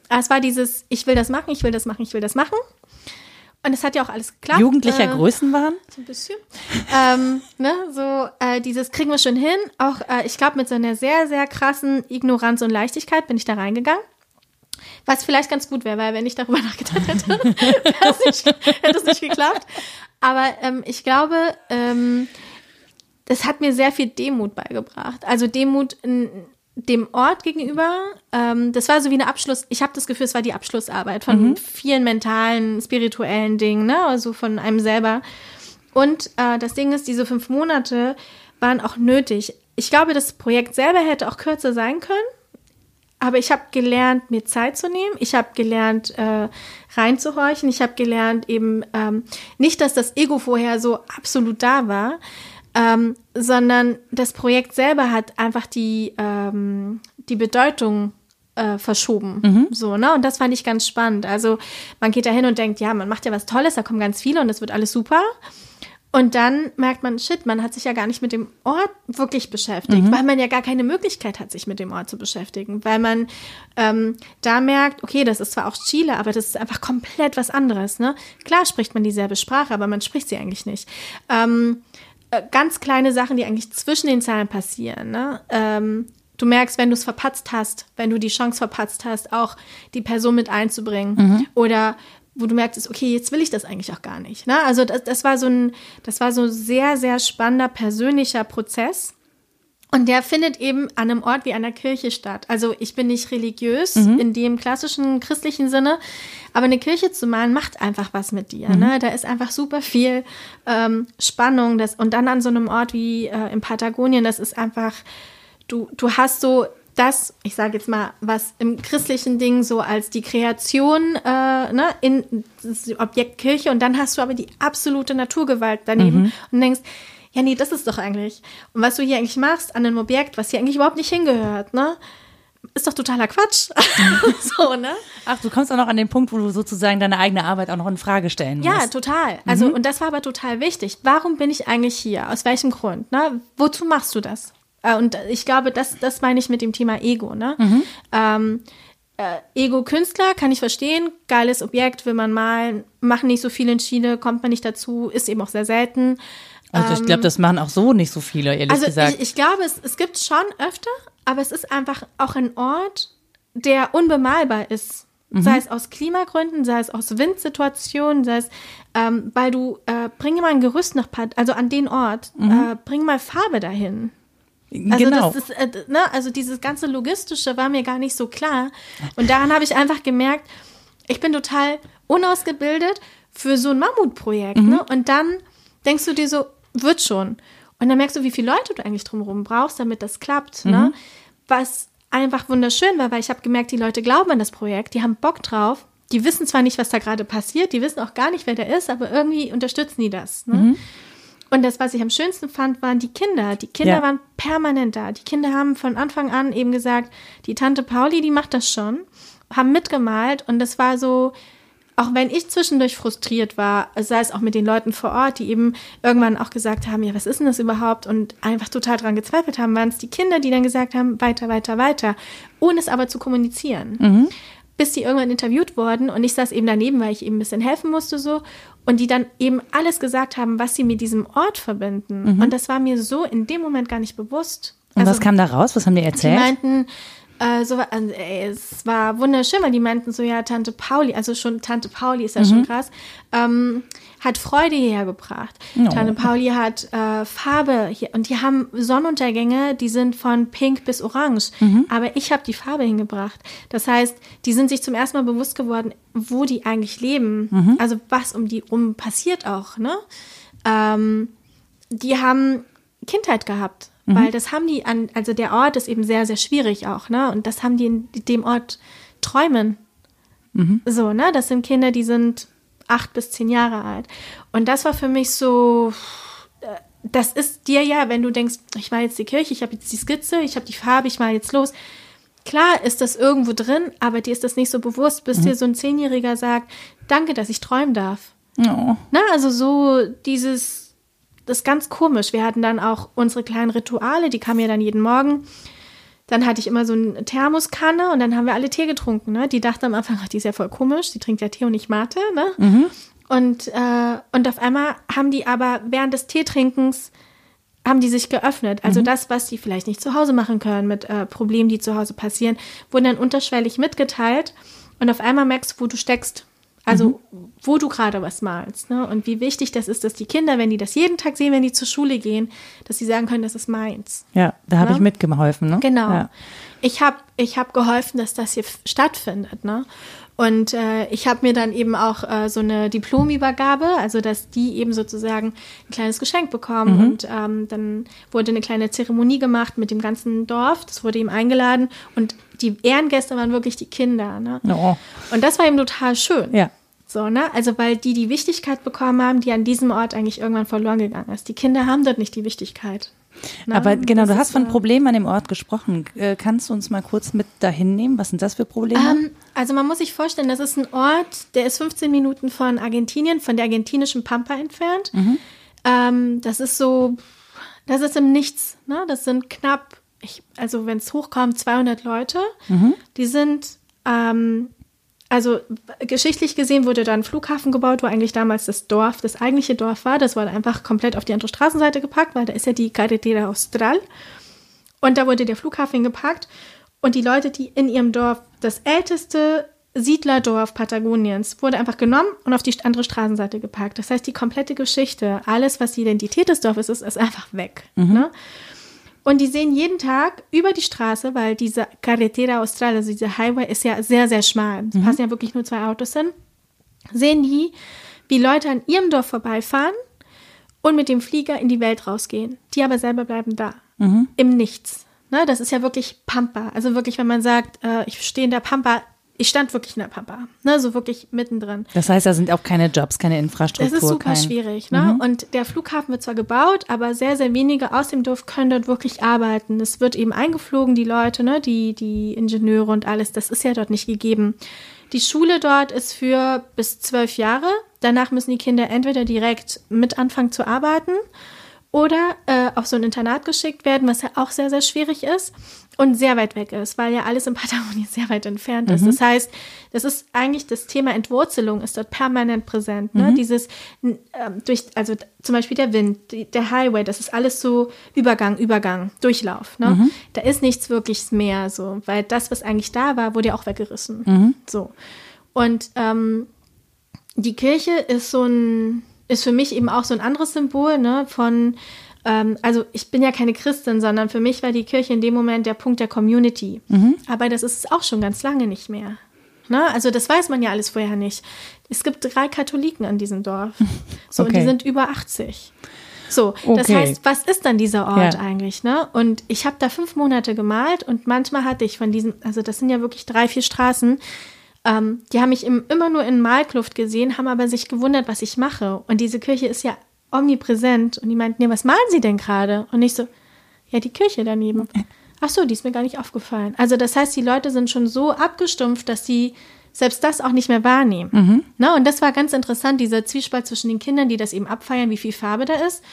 Es war dieses, ich will das machen, ich will das machen, ich will das machen. Und es hat ja auch alles geklappt. Jugendlicher äh, Größenwahn? So ein bisschen. ähm, ne, so äh, dieses kriegen wir schon hin. Auch, äh, ich glaube, mit so einer sehr, sehr krassen Ignoranz und Leichtigkeit bin ich da reingegangen. Was vielleicht ganz gut wäre, weil wenn ich darüber nachgedacht hätte, hätte es nicht geklappt. Aber ähm, ich glaube, ähm, das hat mir sehr viel Demut beigebracht. Also Demut dem Ort gegenüber. Ähm, das war so wie eine Abschluss. Ich habe das Gefühl, es war die Abschlussarbeit von mhm. vielen mentalen, spirituellen Dingen, ne? Also von einem selber. Und äh, das Ding ist, diese fünf Monate waren auch nötig. Ich glaube, das Projekt selber hätte auch kürzer sein können. Aber ich habe gelernt, mir Zeit zu nehmen. Ich habe gelernt, äh, reinzuhorchen. Ich habe gelernt, eben ähm, nicht, dass das Ego vorher so absolut da war, ähm, sondern das Projekt selber hat einfach die, ähm, die Bedeutung äh, verschoben. Mhm. So, ne? Und das fand ich ganz spannend. Also man geht da hin und denkt, ja, man macht ja was Tolles, da kommen ganz viele und es wird alles super. Und dann merkt man, shit, man hat sich ja gar nicht mit dem Ort wirklich beschäftigt, mhm. weil man ja gar keine Möglichkeit hat, sich mit dem Ort zu beschäftigen. Weil man ähm, da merkt, okay, das ist zwar auch Chile, aber das ist einfach komplett was anderes. Ne? Klar spricht man dieselbe Sprache, aber man spricht sie eigentlich nicht. Ähm, äh, ganz kleine Sachen, die eigentlich zwischen den Zeilen passieren. Ne? Ähm, du merkst, wenn du es verpatzt hast, wenn du die Chance verpatzt hast, auch die Person mit einzubringen. Mhm. Oder wo du merkst, okay, jetzt will ich das eigentlich auch gar nicht. Ne? Also das, das war so ein, das war so ein sehr, sehr spannender persönlicher Prozess. Und der findet eben an einem Ort wie einer Kirche statt. Also ich bin nicht religiös mhm. in dem klassischen christlichen Sinne, aber eine Kirche zu malen macht einfach was mit dir. Mhm. Ne? Da ist einfach super viel ähm, Spannung. Das, und dann an so einem Ort wie äh, in Patagonien, das ist einfach, du, du hast so das, ich sage jetzt mal, was im christlichen Ding so als die Kreation äh, ne, in das Objekt Kirche und dann hast du aber die absolute Naturgewalt daneben mhm. und denkst, ja, nee, das ist doch eigentlich. Und was du hier eigentlich machst an einem Objekt, was hier eigentlich überhaupt nicht hingehört, ne? Ist doch totaler Quatsch. so, ne? Ach, du kommst auch noch an den Punkt, wo du sozusagen deine eigene Arbeit auch noch in Frage stellen musst. Ja, total. Also, mhm. und das war aber total wichtig. Warum bin ich eigentlich hier? Aus welchem Grund? Ne? Wozu machst du das? Äh, und ich glaube, das, das meine ich mit dem Thema Ego, ne? Mhm. Ähm, äh, Ego-Künstler kann ich verstehen, geiles Objekt, will man malen, machen nicht so viele in Chile, kommt man nicht dazu, ist eben auch sehr selten. Also ich glaube, ähm, das machen auch so nicht so viele, ehrlich also gesagt. Ich, ich glaube, es, es gibt schon öfter, aber es ist einfach auch ein Ort, der unbemalbar ist. Mhm. Sei es aus Klimagründen, sei es aus Windsituationen, sei es, ähm, weil du, äh, bring mal ein Gerüst nach, also an den Ort, mhm. äh, bring mal Farbe dahin. Also genau. Ist, äh, ne, also dieses ganze Logistische war mir gar nicht so klar. Und daran habe ich einfach gemerkt, ich bin total unausgebildet für so ein Mammutprojekt. Mhm. Ne? Und dann denkst du dir so, wird schon. Und dann merkst du, wie viele Leute du eigentlich drumherum brauchst, damit das klappt. Ne? Mhm. Ne? Was einfach wunderschön war, weil ich habe gemerkt, die Leute glauben an das Projekt, die haben Bock drauf. Die wissen zwar nicht, was da gerade passiert, die wissen auch gar nicht, wer der ist, aber irgendwie unterstützen die das. Ne? Mhm. Und das, was ich am schönsten fand, waren die Kinder. Die Kinder ja. waren permanent da. Die Kinder haben von Anfang an eben gesagt, die Tante Pauli, die macht das schon, haben mitgemalt und das war so, auch wenn ich zwischendurch frustriert war, sei es auch mit den Leuten vor Ort, die eben irgendwann auch gesagt haben, ja, was ist denn das überhaupt? Und einfach total dran gezweifelt haben, waren es die Kinder, die dann gesagt haben, weiter, weiter, weiter, ohne es aber zu kommunizieren. Mhm. Bis die irgendwann interviewt wurden und ich saß eben daneben, weil ich eben ein bisschen helfen musste so und die dann eben alles gesagt haben, was sie mit diesem Ort verbinden. Mhm. Und das war mir so in dem Moment gar nicht bewusst. Und also, was kam da raus? Was haben die erzählt? Die meinten, äh, so, also, ey, es war wunderschön, weil die meinten so, ja, Tante Pauli, also schon Tante Pauli ist ja mhm. schon krass, ähm, hat Freude hierher gebracht. Oh. Tante Pauli hat äh, Farbe hier und die haben Sonnenuntergänge, die sind von pink bis orange, mhm. aber ich habe die Farbe hingebracht. Das heißt, die sind sich zum ersten Mal bewusst geworden, wo die eigentlich leben, mhm. also was um die rum passiert auch, ne? Ähm, die haben Kindheit gehabt. Mhm. Weil das haben die an, also der Ort ist eben sehr, sehr schwierig auch, ne? Und das haben die in dem Ort träumen. Mhm. So, ne? Das sind Kinder, die sind acht bis zehn Jahre alt. Und das war für mich so, äh, das ist dir ja, wenn du denkst, ich mal jetzt die Kirche, ich habe jetzt die Skizze, ich habe die Farbe, ich mal jetzt los. Klar ist das irgendwo drin, aber dir ist das nicht so bewusst, bis mhm. dir so ein Zehnjähriger sagt, danke, dass ich träumen darf. Oh. Na, also so dieses, das ist ganz komisch. Wir hatten dann auch unsere kleinen Rituale, die kamen ja dann jeden Morgen. Dann hatte ich immer so eine Thermoskanne und dann haben wir alle Tee getrunken. Ne? Die dachte am Anfang, ach, die ist ja voll komisch, die trinkt ja Tee und nicht Mate. Ne? Mhm. Und, äh, und auf einmal haben die aber während des Teetrinkens haben die sich geöffnet. Also mhm. das, was die vielleicht nicht zu Hause machen können mit äh, Problemen, die zu Hause passieren, wurden dann unterschwellig mitgeteilt. Und auf einmal merkst du, wo du steckst. Also, mhm. wo du gerade was malst. Ne? Und wie wichtig das ist, dass die Kinder, wenn die das jeden Tag sehen, wenn die zur Schule gehen, dass sie sagen können, das ist meins. Ja, da habe ne? ich mitgeholfen. Ne? Genau. Ja. Ich habe ich hab geholfen, dass das hier stattfindet. Ne? Und äh, ich habe mir dann eben auch äh, so eine Diplomübergabe, also dass die eben sozusagen ein kleines Geschenk bekommen. Mhm. Und ähm, dann wurde eine kleine Zeremonie gemacht mit dem ganzen Dorf. Das wurde ihm eingeladen. Und die Ehrengäste waren wirklich die Kinder. Ne? Oh. Und das war eben total schön. Ja. So, ne? Also, weil die die Wichtigkeit bekommen haben, die an diesem Ort eigentlich irgendwann verloren gegangen ist. Die Kinder haben dort nicht die Wichtigkeit. Ne? Aber genau, du hast von Problemen an dem Ort gesprochen. Äh, kannst du uns mal kurz mit dahin nehmen? Was sind das für Probleme? Ähm, also, man muss sich vorstellen, das ist ein Ort, der ist 15 Minuten von Argentinien, von der argentinischen Pampa entfernt. Mhm. Ähm, das ist so, das ist im Nichts. Ne? Das sind knapp, ich, also wenn es hochkommt, 200 Leute. Mhm. Die sind ähm, also geschichtlich gesehen wurde da ein Flughafen gebaut, wo eigentlich damals das Dorf, das eigentliche Dorf war. Das wurde einfach komplett auf die andere Straßenseite gepackt, weil da ist ja die Carretera Austral. Und da wurde der Flughafen gepackt. Und die Leute, die in ihrem Dorf, das älteste Siedlerdorf Patagoniens, wurde einfach genommen und auf die andere Straßenseite gepackt. Das heißt, die komplette Geschichte, alles, was die Identität des Dorfes ist, ist einfach weg. Mhm. Ne? Und die sehen jeden Tag über die Straße, weil diese Carretera Austral, also dieser Highway, ist ja sehr, sehr schmal. Es mhm. passen ja wirklich nur zwei Autos hin. Sehen die, wie Leute an ihrem Dorf vorbeifahren und mit dem Flieger in die Welt rausgehen. Die aber selber bleiben da. Mhm. Im Nichts. Ne, das ist ja wirklich Pampa. Also wirklich, wenn man sagt, äh, ich stehe in der Pampa, ich stand wirklich in der Pampa, ne, so wirklich mittendrin. Das heißt, da sind auch keine Jobs, keine Infrastruktur. Das ist super kein... schwierig, ne? Mhm. Und der Flughafen wird zwar gebaut, aber sehr, sehr wenige aus dem Dorf können dort wirklich arbeiten. Es wird eben eingeflogen, die Leute, ne, die, die Ingenieure und alles, das ist ja dort nicht gegeben. Die Schule dort ist für bis zwölf Jahre. Danach müssen die Kinder entweder direkt mit anfangen zu arbeiten oder äh, auf so ein Internat geschickt werden, was ja auch sehr, sehr schwierig ist und sehr weit weg ist, weil ja alles in Patagonien sehr weit entfernt ist. Mhm. Das heißt, das ist eigentlich das Thema Entwurzelung ist dort permanent präsent. Ne? Mhm. Dieses äh, durch, also zum Beispiel der Wind, die, der Highway, das ist alles so Übergang, Übergang, Durchlauf. Ne? Mhm. Da ist nichts wirklich mehr so, weil das, was eigentlich da war, wurde ja auch weggerissen. Mhm. So. Und ähm, die Kirche ist so ein ist für mich eben auch so ein anderes Symbol ne, von, ähm, also ich bin ja keine Christin, sondern für mich war die Kirche in dem Moment der Punkt der Community. Mhm. Aber das ist es auch schon ganz lange nicht mehr. Ne? Also das weiß man ja alles vorher nicht. Es gibt drei Katholiken an diesem Dorf. So, okay. und die sind über 80. So, okay. das heißt, was ist dann dieser Ort ja. eigentlich? Ne? Und ich habe da fünf Monate gemalt und manchmal hatte ich von diesen, also das sind ja wirklich drei, vier Straßen, ähm, die haben mich im, immer nur in Malkluft gesehen, haben aber sich gewundert, was ich mache. Und diese Kirche ist ja omnipräsent. Und die meinten, ja, was malen Sie denn gerade? Und ich so, ja, die Kirche daneben. Ach so, die ist mir gar nicht aufgefallen. Also das heißt, die Leute sind schon so abgestumpft, dass sie selbst das auch nicht mehr wahrnehmen. Mhm. Na, und das war ganz interessant, dieser Zwiespalt zwischen den Kindern, die das eben abfeiern, wie viel Farbe da ist,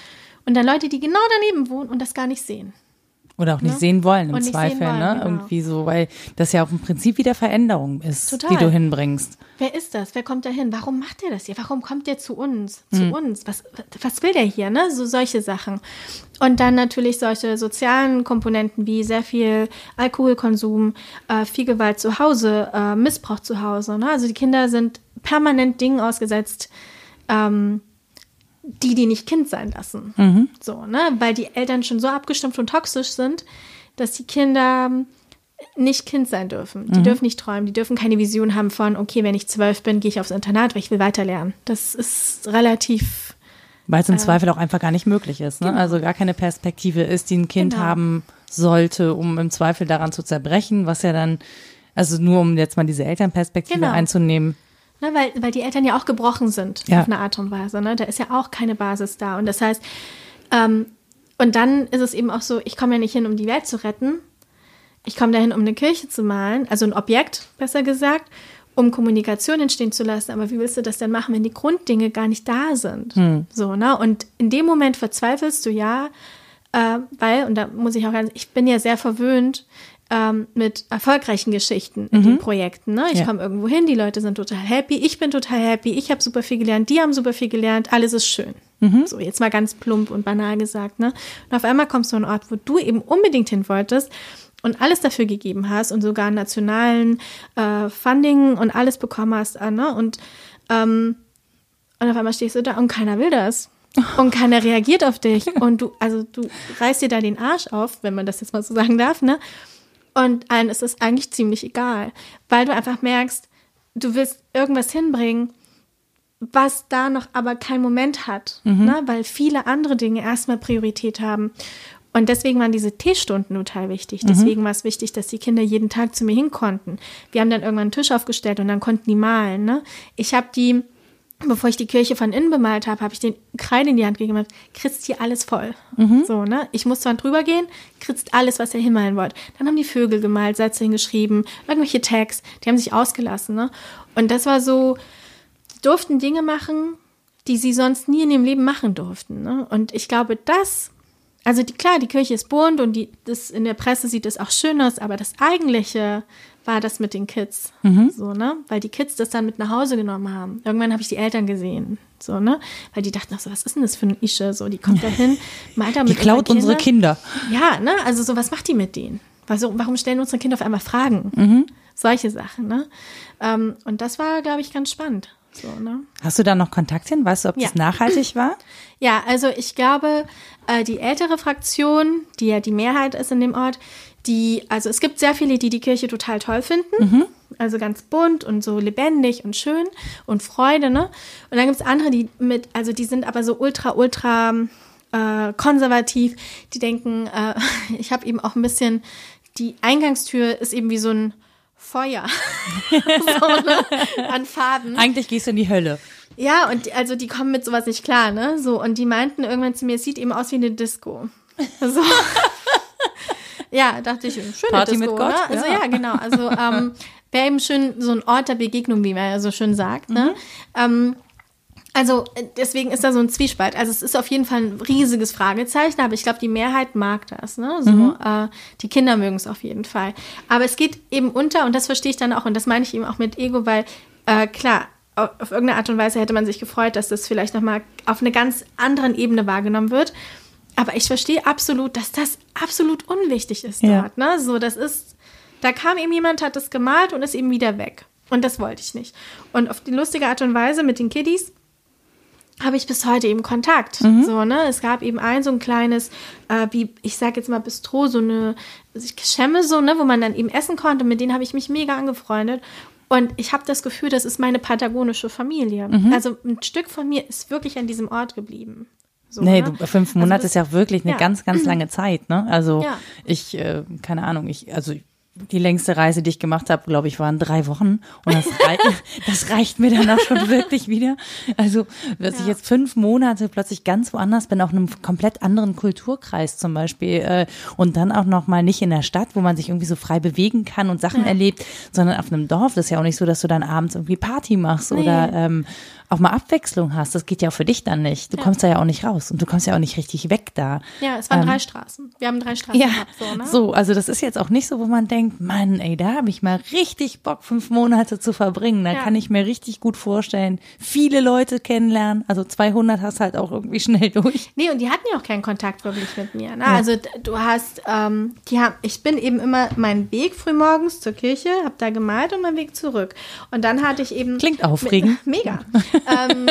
und dann Leute, die genau daneben wohnen und das gar nicht sehen. Oder auch nicht ne? sehen wollen im Zweifel, wollen, ne? Genau. Irgendwie so, weil das ja auch im Prinzip wieder Veränderung ist, Total. die du hinbringst. Wer ist das? Wer kommt da hin? Warum macht er das hier? Warum kommt der zu uns? Zu mhm. uns? Was, was will der hier, ne? So solche Sachen. Und dann natürlich solche sozialen Komponenten wie sehr viel Alkoholkonsum, äh, viel Gewalt zu Hause, äh, Missbrauch zu Hause. Ne? Also die Kinder sind permanent Dingen ausgesetzt, ähm, die, die nicht Kind sein lassen. Mhm. So, ne? Weil die Eltern schon so abgestumpft und toxisch sind, dass die Kinder nicht Kind sein dürfen. Die mhm. dürfen nicht träumen, die dürfen keine Vision haben von, okay, wenn ich zwölf bin, gehe ich aufs Internat, weil ich will weiterlernen. Das ist relativ. Weil es im äh, Zweifel auch einfach gar nicht möglich ist. Ne? Genau. Also gar keine Perspektive ist, die ein Kind genau. haben sollte, um im Zweifel daran zu zerbrechen, was ja dann, also nur um jetzt mal diese Elternperspektive genau. einzunehmen, Ne, weil, weil die Eltern ja auch gebrochen sind ja. auf eine Art und Weise. Ne? Da ist ja auch keine Basis da. Und das heißt, ähm, und dann ist es eben auch so, ich komme ja nicht hin, um die Welt zu retten. Ich komme dahin, um eine Kirche zu malen, also ein Objekt, besser gesagt, um Kommunikation entstehen zu lassen. Aber wie willst du das denn machen, wenn die Grunddinge gar nicht da sind? Hm. So, ne? Und in dem Moment verzweifelst du ja, äh, weil, und da muss ich auch ganz, ich bin ja sehr verwöhnt, ähm, mit erfolgreichen Geschichten in mhm. den Projekten. Ne? Ich ja. komme irgendwo hin, die Leute sind total happy, ich bin total happy, ich habe super viel gelernt, die haben super viel gelernt, alles ist schön. Mhm. So, jetzt mal ganz plump und banal gesagt. Ne? Und auf einmal kommst du an einen Ort, wo du eben unbedingt hin wolltest und alles dafür gegeben hast und sogar nationalen äh, Funding und alles bekommen hast. Äh, ne? und, ähm, und auf einmal stehst du da und keiner will das. Und keiner reagiert auf dich. Und du, also du reißt dir da den Arsch auf, wenn man das jetzt mal so sagen darf, ne? Und allen ist es eigentlich ziemlich egal, weil du einfach merkst, du willst irgendwas hinbringen, was da noch aber keinen Moment hat, mhm. ne? weil viele andere Dinge erstmal Priorität haben. Und deswegen waren diese Teestunden total wichtig. Mhm. Deswegen war es wichtig, dass die Kinder jeden Tag zu mir hin konnten. Wir haben dann irgendwann einen Tisch aufgestellt und dann konnten die malen. Ne? Ich habe die bevor ich die Kirche von innen bemalt habe, habe ich den Kreide in die Hand gegeben kritzt hier alles voll. Mhm. So, ne? Ich muss zwar drüber gehen, kritzt alles, was ihr hinmalen wollt. Dann haben die Vögel gemalt, Sätze hingeschrieben, irgendwelche Tags, die haben sich ausgelassen, ne? Und das war so, die durften Dinge machen, die sie sonst nie in ihrem Leben machen durften, ne? Und ich glaube, das also die, klar, die Kirche ist bunt und die, das, in der Presse sieht es auch schön aus, aber das eigentliche war das mit den Kids. Mhm. So, ne? Weil die Kids das dann mit nach Hause genommen haben. Irgendwann habe ich die Eltern gesehen. So, ne? Weil die dachten auch so, was ist denn das für ein Ische? So, die kommt da hin, malt da mit Die klaut unsere. Kinder. Ja, ne? Also so, was macht die mit denen? Also, warum stellen unsere Kinder auf einmal Fragen? Mhm. Solche Sachen, ne? Ähm, und das war, glaube ich, ganz spannend. So, ne? Hast du da noch Kontakt hin? Weißt du, ob Ja. das nachhaltig war? Ja, also ich glaube, äh, die ältere Fraktion, die ja die Mehrheit ist in dem Ort, die, also es gibt sehr viele, die die Kirche total toll finden. Also ganz bunt und so lebendig und schön und Freude, ne? Und dann gibt es andere, die mit, also die sind aber so ultra, ultra äh, konservativ, die denken, äh, ich habe eben auch ein bisschen, die Eingangstür ist eben wie so ein Feuer so, ne? an Farben. Eigentlich gehst du in die Hölle. Ja, und die, also die kommen mit sowas nicht klar, ne? So, und die meinten irgendwann zu mir, es sieht eben aus wie eine Disco. So. ja, dachte ich, schöne Party Disco, mit Gott, ne? Also ja. ja, genau. Also ähm, wäre eben schön so ein Ort der Begegnung, wie man ja so schön sagt, ne? Ähm, also äh, deswegen ist da so ein Zwiespalt. Also es ist auf jeden Fall ein riesiges Fragezeichen, aber ich glaube, die Mehrheit mag das. Ne? So, äh, die Kinder mögen es auf jeden Fall. Aber es geht eben unter und das verstehe ich dann auch und das meine ich eben auch mit Ego, weil äh, klar, auf, auf irgendeine Art und Weise hätte man sich gefreut, dass das vielleicht nochmal auf eine ganz anderen Ebene wahrgenommen wird. Aber ich verstehe absolut, dass das absolut unwichtig ist Ja. dort. Ne? So, das ist, da kam eben jemand, hat das gemalt und ist eben wieder weg. Und das wollte ich nicht. Und auf die lustige Art und Weise mit den Kiddies habe ich bis heute eben Kontakt. So, ne? Es gab eben ein so ein kleines, äh, wie ich sage jetzt mal Bistro, so eine Schemme, so, ne, wo man dann eben essen konnte. Mit denen habe ich mich mega angefreundet. Und ich habe das Gefühl, das ist meine patagonische Familie. Also ein Stück von mir ist wirklich an diesem Ort geblieben. So, Nee, ne? du, fünf Also Monate das- ist ja auch wirklich eine ja. ganz, ganz lange Zeit, ne? Also Ja. ich, äh, keine Ahnung, ich, also die längste Reise, die ich gemacht habe, glaube ich, waren drei Wochen. Und das, rei das reicht mir dann auch schon wirklich wieder. Also, dass ich Ja. jetzt fünf Monate plötzlich ganz woanders bin, auch in einem komplett anderen Kulturkreis zum Beispiel. Äh, und dann auch noch mal nicht in der Stadt, wo man sich irgendwie so frei bewegen kann und Sachen erlebt, sondern auf einem Dorf. Das ist ja auch nicht so, dass du dann abends irgendwie Party machst Nee. oder ähm, auch mal Abwechslung hast. Das geht ja auch für dich dann nicht. Du kommst da ja auch nicht raus und du kommst ja auch nicht richtig weg da. Ja, es waren Ähm, drei Straßen. Wir haben drei Straßen Ja, gehabt. So, ne? so, also das ist jetzt auch nicht so, wo man denkt, Mann, ey, da habe ich mal richtig Bock, fünf Monate zu verbringen. Da Ja. kann ich mir richtig gut vorstellen, viele Leute kennenlernen. Also 200 hast halt auch irgendwie schnell durch. Nee, und die hatten ja auch keinen Kontakt wirklich mit mir. Ne? Also d- du hast, ähm, die haben, ich bin eben immer meinen Weg frühmorgens zur Kirche, habe da gemalt und meinen Weg zurück. Und dann hatte ich eben Klingt aufregend. Mit, mega. ähm,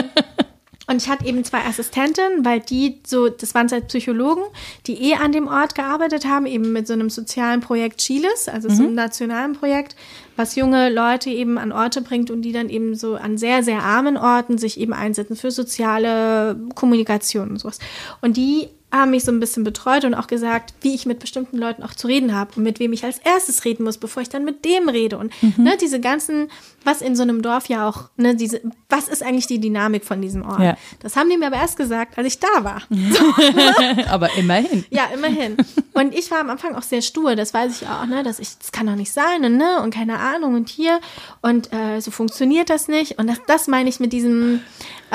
und ich hatte eben zwei Assistentinnen, weil die so, das waren zwei Psychologen, die eh an dem Ort gearbeitet haben, eben mit so einem sozialen Projekt Chiles, also so einem nationalen Projekt, was junge Leute eben an Orte bringt und die dann eben so an sehr, sehr armen Orten sich eben einsetzen für soziale Kommunikation und sowas. Und die haben mich so ein bisschen betreut und auch gesagt, wie ich mit bestimmten Leuten auch zu reden habe und mit wem ich als erstes reden muss, bevor ich dann mit dem rede. Und ne, diese ganzen, was in so einem Dorf ja auch, ne, diese, was ist eigentlich die Dynamik von diesem Ort? Ja. Das haben die mir aber erst gesagt, als ich da war. Aber immerhin. Ja, immerhin. Und ich war am Anfang auch sehr stur, das weiß ich auch, ne, dass ich, das kann doch nicht sein und ne, und keine Ahnung und hier und äh, so funktioniert das nicht. Und das, das meine ich mit diesem,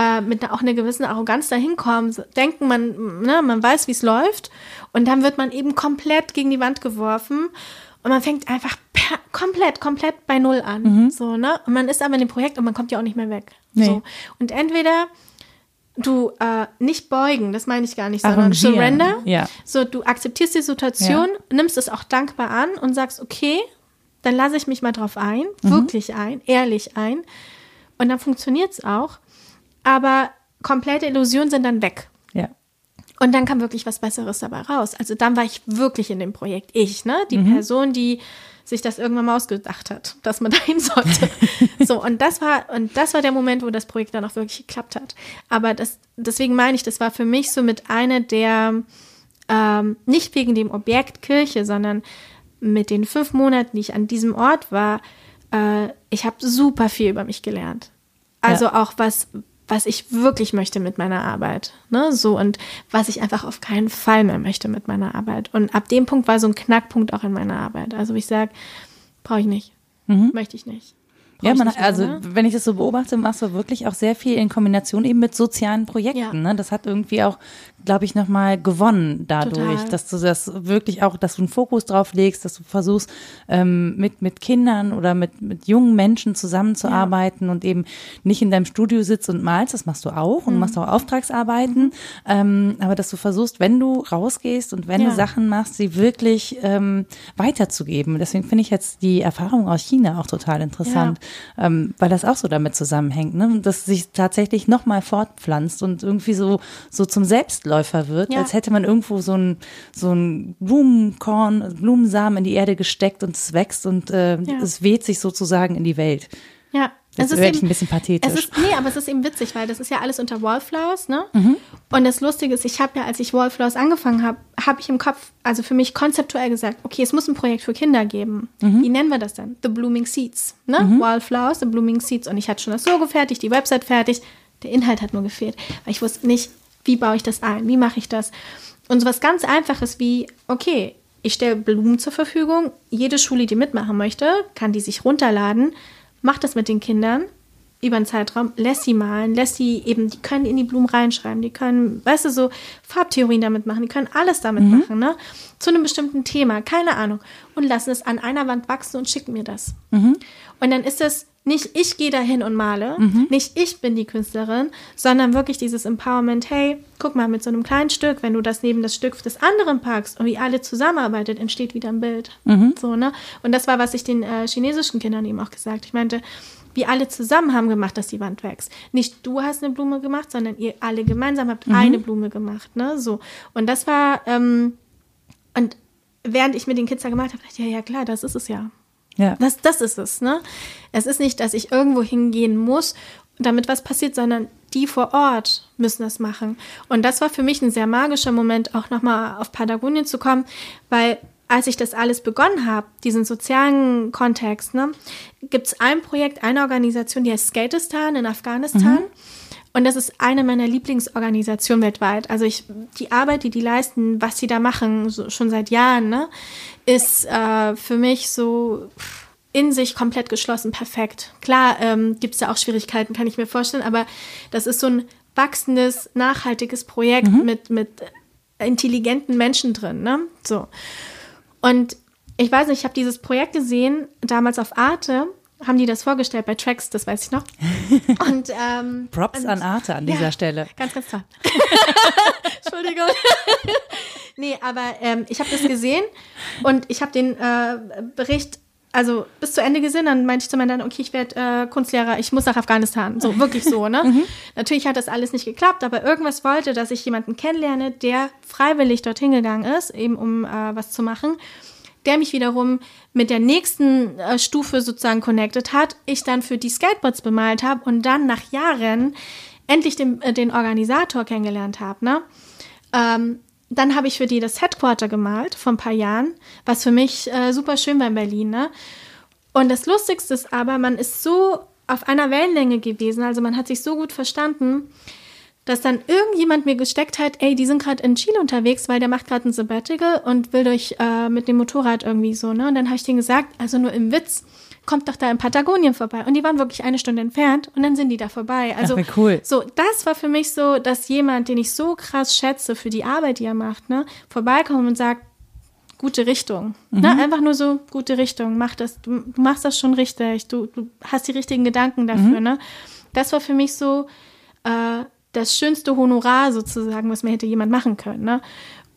äh, mit einer, auch einer gewissen Arroganz dahinkommen, so denken man, ne, man weiß, wie es läuft und dann wird man eben komplett gegen die Wand geworfen. Und man fängt einfach per, komplett, komplett bei Null an. So, ne? Und man ist aber in dem Projekt und man kommt ja auch nicht mehr weg. Nee. So. Und entweder du äh, nicht beugen, das meine ich gar nicht, sondern Arrangieren, surrender. ja. So, du akzeptierst die Situation, nimmst es auch dankbar an und sagst, okay, dann lasse ich mich mal drauf ein, Mhm. wirklich ein, ehrlich ein. Und dann funktioniert es auch. Aber komplette Illusionen sind dann weg. Ja. Und dann kam wirklich was Besseres dabei raus. Also dann war ich wirklich in dem Projekt. Ich, ne? Die Mhm. Person, die sich das irgendwann mal ausgedacht hat, dass man dahin sollte. so, und das war, und das war der Moment, wo das Projekt dann auch wirklich geklappt hat. Aber das, deswegen meine ich, das war für mich so mit einer der, ähm, nicht wegen dem Objekt Kirche, sondern mit den fünf Monaten, die ich an diesem Ort war, äh, ich habe super viel über mich gelernt. Also Ja. auch was, was ich wirklich möchte mit meiner Arbeit. Ne? So und was ich einfach auf keinen Fall mehr möchte mit meiner Arbeit. Und ab dem Punkt war so ein Knackpunkt auch in meiner Arbeit. Also ich sage, brauche ich nicht. Mhm. Möchte ich nicht. Ja, man, also mehr, ne? wenn ich das so beobachte, machst du wirklich auch sehr viel in Kombination eben mit sozialen Projekten. Ja. Ne? Das hat irgendwie auch, glaube ich, nochmal gewonnen dadurch, Total. dass du das wirklich auch, dass du einen Fokus drauf legst, dass du versuchst, ähm, mit, mit Kindern oder mit, mit jungen Menschen zusammenzuarbeiten ja. und eben nicht in deinem Studio sitzt und malst, das machst du auch und mhm. machst auch Auftragsarbeiten, mhm. ähm, aber dass du versuchst, wenn du rausgehst und wenn ja. du Sachen machst, sie wirklich ähm, weiterzugeben. Deswegen finde ich jetzt die Erfahrung aus China auch total interessant ähm, weil das auch so damit zusammenhängt, ne? dass sich tatsächlich nochmal fortpflanzt und irgendwie so, so zum Selbstläufer wird, ja. als hätte man irgendwo so ein, so ein Blumenkorn, Blumensamen in die Erde gesteckt und es wächst und äh, ja. es weht sich sozusagen in die Welt. Ja, Jetzt werde ich ein bisschen pathetisch. Es ist, nee, aber es ist eben witzig, weil das ist ja alles unter Wallflowers, ne? Mhm. Und das Lustige ist, ich habe ja, als ich Wallflowers angefangen habe, habe ich im Kopf, also für mich konzeptuell gesagt, okay, es muss ein Projekt für Kinder geben. Mhm. Wie nennen wir das dann? The Blooming Seeds, ne? Mhm. Wallflowers, The Blooming Seeds. Und ich hatte schon das Logo fertig, die Website fertig. Der Inhalt hat nur gefehlt, weil ich wusste nicht, wie baue ich das ein, wie mache ich das. Und so was ganz Einfaches wie, okay, ich stelle Blumen zur Verfügung. Jede Schule, die mitmachen möchte, kann die sich runterladen macht das mit den Kindern über einen Zeitraum, lässt sie malen, lässt sie eben, die können in die Blumen reinschreiben, die können, weißt du, so Farbtheorien damit machen, die können alles damit mhm. machen, ne? Zu einem bestimmten Thema, keine Ahnung. Und lassen es an einer Wand wachsen und schicken mir das. Mhm. Und dann ist es nicht ich gehe dahin und male, mhm. nicht ich bin die Künstlerin, sondern wirklich dieses Empowerment, hey, guck mal, mit so einem kleinen Stück, wenn du das neben das Stück des anderen packst und wie alle zusammenarbeitet, entsteht wieder ein Bild. Mhm. So, ne? Und das war, was ich den äh, chinesischen Kindern eben auch gesagt. Ich meinte, wir alle zusammen haben gemacht, dass die Wand wächst. Nicht du hast eine Blume gemacht, sondern ihr alle gemeinsam habt mhm. eine Blume gemacht, ne? So. Und das war, ähm, und während ich mit den Kids da gemacht habe, dachte ich, ja, ja, klar, das ist es ja. Ja. Das, das ist es, ne? Es ist nicht, dass ich irgendwo hingehen muss, damit was passiert, sondern die vor Ort müssen das machen. Und das war für mich ein sehr magischer Moment, auch nochmal auf Patagonien zu kommen, weil als ich das alles begonnen habe, diesen sozialen Kontext, ne, gibt es ein Projekt, eine Organisation, die heißt Skatistan in Afghanistan. Mhm. Und das ist eine meiner Lieblingsorganisationen weltweit. Also ich, die Arbeit, die die leisten, was sie da machen, so, schon seit Jahren, ne, ist äh, für mich so in sich komplett geschlossen, perfekt. Klar ähm, gibt es da auch Schwierigkeiten, kann ich mir vorstellen, aber das ist so ein wachsendes, nachhaltiges Projekt mhm. mit, mit intelligenten Menschen drin. Ne? So. Und ich weiß nicht, ich habe dieses Projekt gesehen, damals auf Arte, haben die das vorgestellt bei Tracks, das weiß ich noch. Und, ähm, Props und, an Arte an dieser ja, Stelle. Ganz, ganz toll. Entschuldigung. nee, aber ähm, ich habe das gesehen und ich habe den äh, Bericht also bis zu Ende gesehen, dann meinte ich zu meinen Eltern, okay, ich werde äh, Kunstlehrer, ich muss nach Afghanistan. So, wirklich so, ne? mhm. Natürlich hat das alles nicht geklappt, aber irgendwas wollte, dass ich jemanden kennenlerne, der freiwillig dorthin gegangen ist, eben um äh, was zu machen, der mich wiederum mit der nächsten äh, Stufe sozusagen connected hat, ich dann für die Skateboards bemalt habe und dann nach Jahren endlich den, äh, den Organisator kennengelernt habe, ne? Ähm, dann habe ich für die das Headquarter gemalt vor ein paar Jahren, was für mich äh, super schön war in Berlin. Ne? Und das Lustigste ist aber, man ist so auf einer Wellenlänge gewesen, also man hat sich so gut verstanden, dass dann irgendjemand mir gesteckt hat, ey, die sind gerade in Chile unterwegs, weil der macht gerade ein Sabbatical und will durch äh, mit dem Motorrad irgendwie so, ne? Und dann habe ich denen gesagt, also nur im Witz, kommt doch da in Patagonien vorbei. Und die waren wirklich eine Stunde entfernt und dann sind die da vorbei. Also Ach, cool. so, das war für mich so, dass jemand, den ich so krass schätze für die Arbeit, die er macht, ne, vorbeikommt und sagt, gute Richtung. Ne? Mhm. Ne? Einfach nur so, gute Richtung, mach das, du, du machst das schon richtig, du, du hast die richtigen Gedanken dafür, mhm. ne? Das war für mich so äh, das schönste Honorar sozusagen, was mir hätte jemand machen können, ne?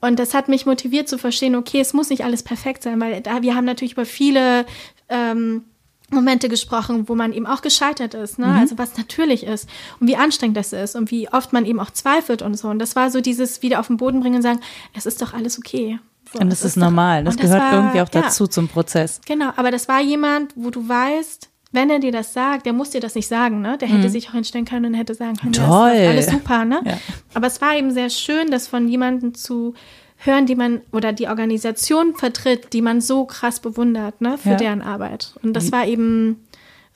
Und das hat mich motiviert zu verstehen, okay, es muss nicht alles perfekt sein, weil da, wir haben natürlich über viele ähm, Momente gesprochen, wo man eben auch gescheitert ist, ne? Mhm. also was natürlich ist und wie anstrengend das ist und wie oft man eben auch zweifelt und so. Und das war so dieses wieder auf den Boden bringen und sagen, es ist doch alles okay. So, und das ist, ist normal, das, das gehört war, irgendwie auch dazu ja, zum Prozess. Genau, aber das war jemand, wo du weißt, wenn er dir das sagt, der muss dir das nicht sagen, ne? Der hätte mhm. sich auch hinstellen können und hätte sagen können, Toll. Alles super, ne? Ja. Aber es war eben sehr schön, das von jemandem zu hören, die man oder die Organisation vertritt, die man so krass bewundert, ne, für ja. deren Arbeit. Und das war eben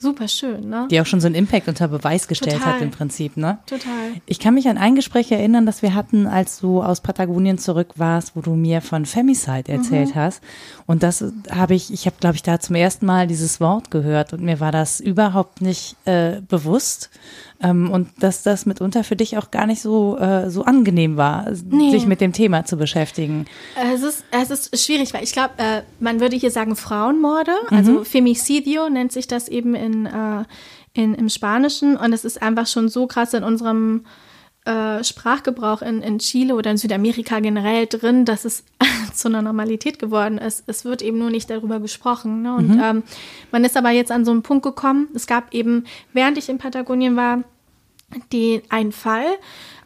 super schön, ne? Die auch schon so einen Impact unter Beweis gestellt Total. hat im Prinzip, ne? Total. Ich kann mich an ein Gespräch erinnern, das wir hatten, als du aus Patagonien zurück warst, wo du mir von Femicide erzählt Mhm. hast. Und das habe ich, ich habe, glaube ich, da zum ersten Mal dieses Wort gehört und mir war das überhaupt nicht äh, bewusst. Ähm, und dass das mitunter für dich auch gar nicht so, äh, so angenehm war, Nee. sich mit dem Thema zu beschäftigen. Es ist, es ist schwierig, weil ich glaube, äh, man würde hier sagen Frauenmorde, also Femicidio nennt sich das eben in, äh, in, im Spanischen und es ist einfach schon so krass in unserem äh, Sprachgebrauch in, in Chile oder in Südamerika generell drin, dass es zu einer Normalität geworden ist. Es wird eben nur nicht darüber gesprochen. Ne? Und ähm, man ist aber jetzt an so einen Punkt gekommen, es gab eben, während ich in Patagonien war, den einen Fall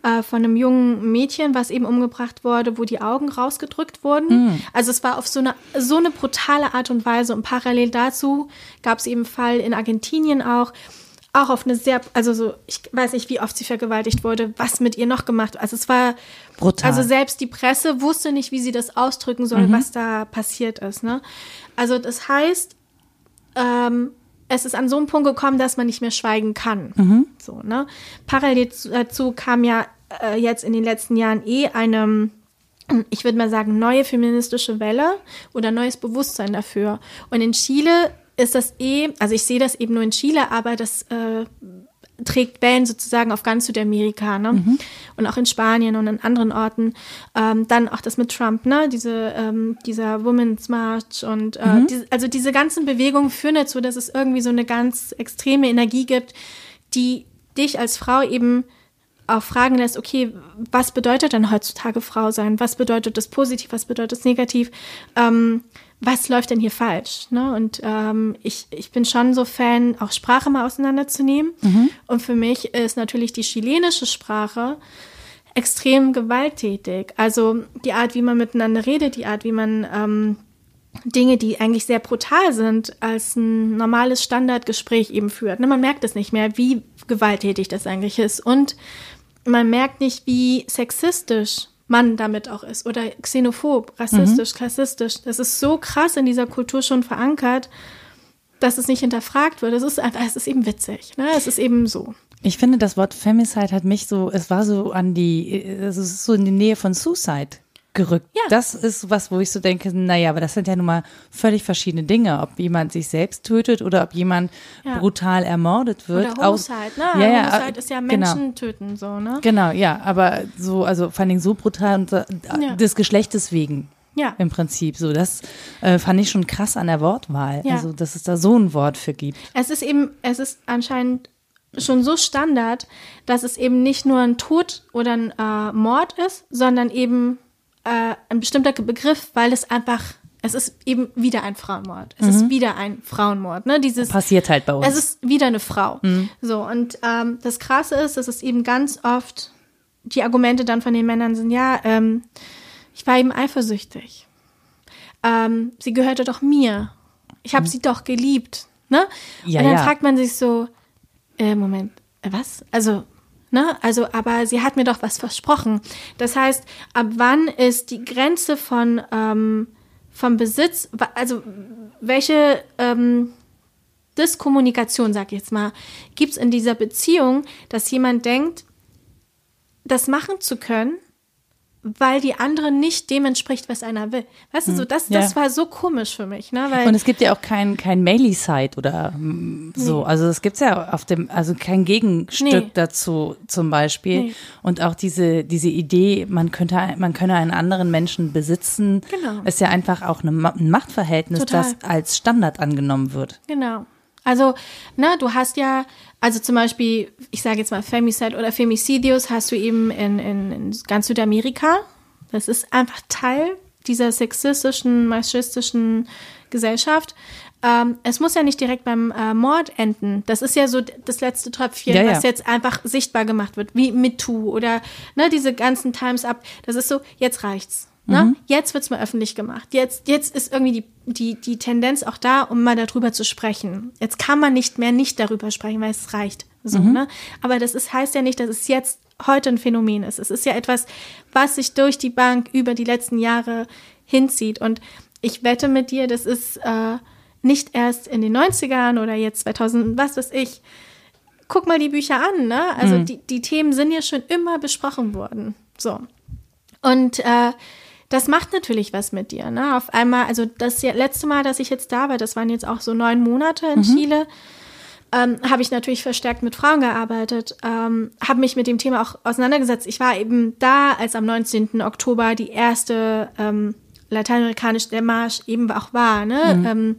äh, von einem jungen Mädchen, was eben umgebracht wurde, wo die Augen rausgedrückt wurden. Also es war auf so eine so eine brutale Art und Weise und parallel dazu gab es eben einen Fall in Argentinien auch auch auf eine sehr also so ich weiß nicht wie oft sie vergewaltigt wurde, was mit ihr noch gemacht. Also es war Brutal. also selbst die Presse wusste nicht, wie sie das ausdrücken soll, was da passiert ist. Ne? Also das heißt, ähm, es ist an so einen Punkt gekommen, dass man nicht mehr schweigen kann. So, ne? Parallel zu- dazu kam ja äh, jetzt in den letzten Jahren eh eine, ich würde mal sagen, neue feministische Welle oder neues Bewusstsein dafür. Und in Chile ist das eh, also ich sehe das eben nur in Chile, aber das äh, trägt Wellen sozusagen auf ganz Südamerika, ne? Und auch in Spanien und an anderen Orten. Ähm, dann auch das mit Trump, ne? Diese, ähm, dieser Women's March und äh, diese, also diese ganzen Bewegungen führen dazu, dass es irgendwie so eine ganz extreme Energie gibt, die dich als Frau eben auch fragen lässt, okay, was bedeutet denn heutzutage Frau sein? Was bedeutet das positiv? Was bedeutet das negativ? Ähm, was läuft denn hier falsch? Ne? Und ähm, ich, ich bin schon so Fan, auch Sprache mal auseinanderzunehmen. Und für mich ist natürlich die chilenische Sprache extrem gewalttätig. Also die Art, wie man miteinander redet, die Art, wie man ähm, Dinge, die eigentlich sehr brutal sind, als ein normales Standardgespräch eben führt. Ne, man merkt es nicht mehr, wie gewalttätig das eigentlich ist. Und man merkt nicht, wie sexistisch man damit auch ist oder xenophob, rassistisch, klassistisch. Das ist so krass in dieser Kultur schon verankert, dass es nicht hinterfragt wird. Es ist einfach, es ist eben witzig. Ne? Es ist eben so. Ich finde, das Wort Femicide hat mich so, es war so an die, es ist so in die Nähe von Suicide gerückt. Ja. Das ist was, wo ich so denke, naja, aber das sind ja nun mal völlig verschiedene Dinge, ob jemand sich selbst tötet oder ob jemand Ja. brutal ermordet wird. Oder Homicide, ne? Ja, ja, Homicide ist ja genau. Menschen töten, so, ne? Genau, ja, aber so, also vor allen Dingen so brutal und äh, Ja. des Geschlechtes wegen. Ja. Im Prinzip so. Das äh, fand ich schon krass an der Wortwahl. Ja. Also, dass es da so ein Wort für gibt. Es ist eben, es ist anscheinend schon so Standard, dass es eben nicht nur ein Tod oder ein äh, Mord ist, sondern eben äh, ein bestimmter Begriff, weil es einfach, es ist eben wieder ein Frauenmord. Es ist wieder ein Frauenmord. Ne? Dieses, Passiert halt bei uns. es ist wieder eine Frau. So, und ähm, das Krasse ist, dass es eben ganz oft die Argumente dann von den Männern sind, ja, ähm, ich war eben eifersüchtig. Ähm, sie gehörte doch mir. Ich habe sie doch geliebt. Ne? Ja, und dann ja. fragt man sich so, äh, Moment, äh, was? Also, ne? Also, aber sie hat mir doch was versprochen. Das heißt, ab wann ist die Grenze von ähm, vom Besitz, also welche ähm, Diskommunikation, sag ich jetzt mal, gibt es in dieser Beziehung, dass jemand denkt, das machen zu können, weil die andere nicht dem entspricht, was einer will. Weißt du, so das, ja. das war so komisch für mich, ne? Weil Und es gibt ja auch kein, kein Maily-Site oder so. Also es gibt's ja auf dem, also kein Gegenstück Nee. dazu zum Beispiel. Nee. Und auch diese, diese Idee, man könnte, man könne einen anderen Menschen besitzen, Genau. ist ja einfach auch eine, ein Machtverhältnis, Total. das als Standard angenommen wird. Genau. Also, na, du hast ja, also zum Beispiel, ich sage jetzt mal Femicide oder Femicidios hast du eben in, in, in ganz Südamerika. Das ist einfach Teil dieser sexistischen, machistischen Gesellschaft. Ähm, es muss ja nicht direkt beim äh, Mord enden. Das ist ja so das letzte Tröpfchen, Ja, ja. was jetzt einfach sichtbar gemacht wird, wie MeToo oder ne, diese ganzen Times Up. Das ist so, jetzt reicht's. Ne? Mhm. Jetzt wird's mal öffentlich gemacht. Jetzt, jetzt ist irgendwie die, die, die Tendenz auch da, um mal darüber zu sprechen. Jetzt kann man nicht mehr nicht darüber sprechen, weil es reicht. So, Mhm. ne? Aber das ist, heißt ja nicht, dass es jetzt heute ein Phänomen ist. Es ist ja etwas, was sich durch die Bank über die letzten Jahre hinzieht. Und ich wette mit dir, das ist äh, nicht erst in den 90ern oder jetzt 2000, was weiß ich. Guck mal die Bücher an, ne? Also Mhm. die, die Themen sind ja schon immer besprochen worden. So. Und äh, das macht natürlich was mit dir, ne? Auf einmal, also das letzte Mal, dass ich jetzt da war, das waren jetzt auch so neun Monate in Chile, ähm, habe ich natürlich verstärkt mit Frauen gearbeitet, ähm, habe mich mit dem Thema auch auseinandergesetzt. Ich war eben da, als am 19. Oktober die erste ähm, lateinamerikanische der Marsch eben auch war. Ne? Ähm,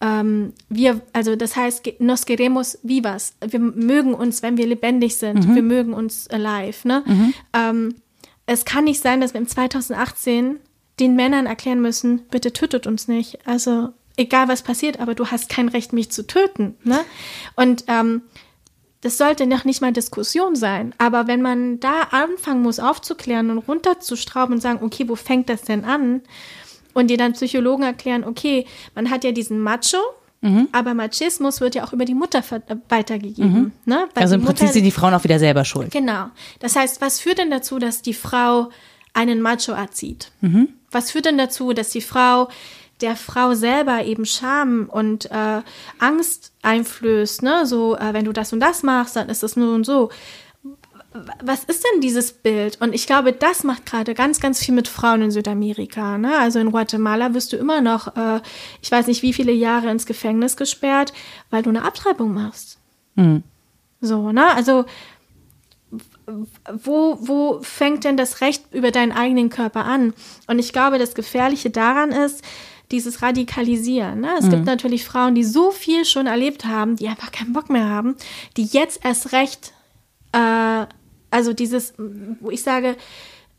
ähm, wir, also das heißt, nos queremos vivas. Wir mögen uns, wenn wir lebendig sind. Wir mögen uns alive. Ne? Ähm, es kann nicht sein, dass wir im 2018 den Männern erklären müssen, bitte tötet uns nicht. Also egal was passiert, aber du hast kein Recht, mich zu töten. Ne? Und ähm, das sollte noch nicht mal Diskussion sein. Aber wenn man da anfangen muss, aufzuklären und runterzustrauben und sagen, okay, wo fängt das denn an? Und dir dann Psychologen erklären, okay, man hat ja diesen Macho, aber Machismus wird ja auch über die Mutter äh, weitergegeben. Ne? Weil Also im Prinzip Mutter- sind die Frauen auch wieder selber schuld. Genau. Das heißt, was führt denn dazu, dass die Frau einen Macho erzieht? Was führt denn dazu, dass die Frau der Frau selber eben Scham und äh, Angst einflößt? Ne? So, äh, wenn du das und das machst, dann ist es nur und so. Was ist denn dieses Bild? Und ich glaube, das macht gerade ganz, ganz viel mit Frauen in Südamerika. Ne? Also in Guatemala wirst du immer noch, äh, ich weiß nicht, wie viele Jahre ins Gefängnis gesperrt, weil du eine Abtreibung machst. So, ne? Also wo, wo fängt denn das Recht über deinen eigenen Körper an? Und ich glaube, das Gefährliche daran ist, dieses Radikalisieren. Ne? Es gibt natürlich Frauen, die so viel schon erlebt haben, die einfach keinen Bock mehr haben, die jetzt erst recht, äh, also dieses, wo ich sage,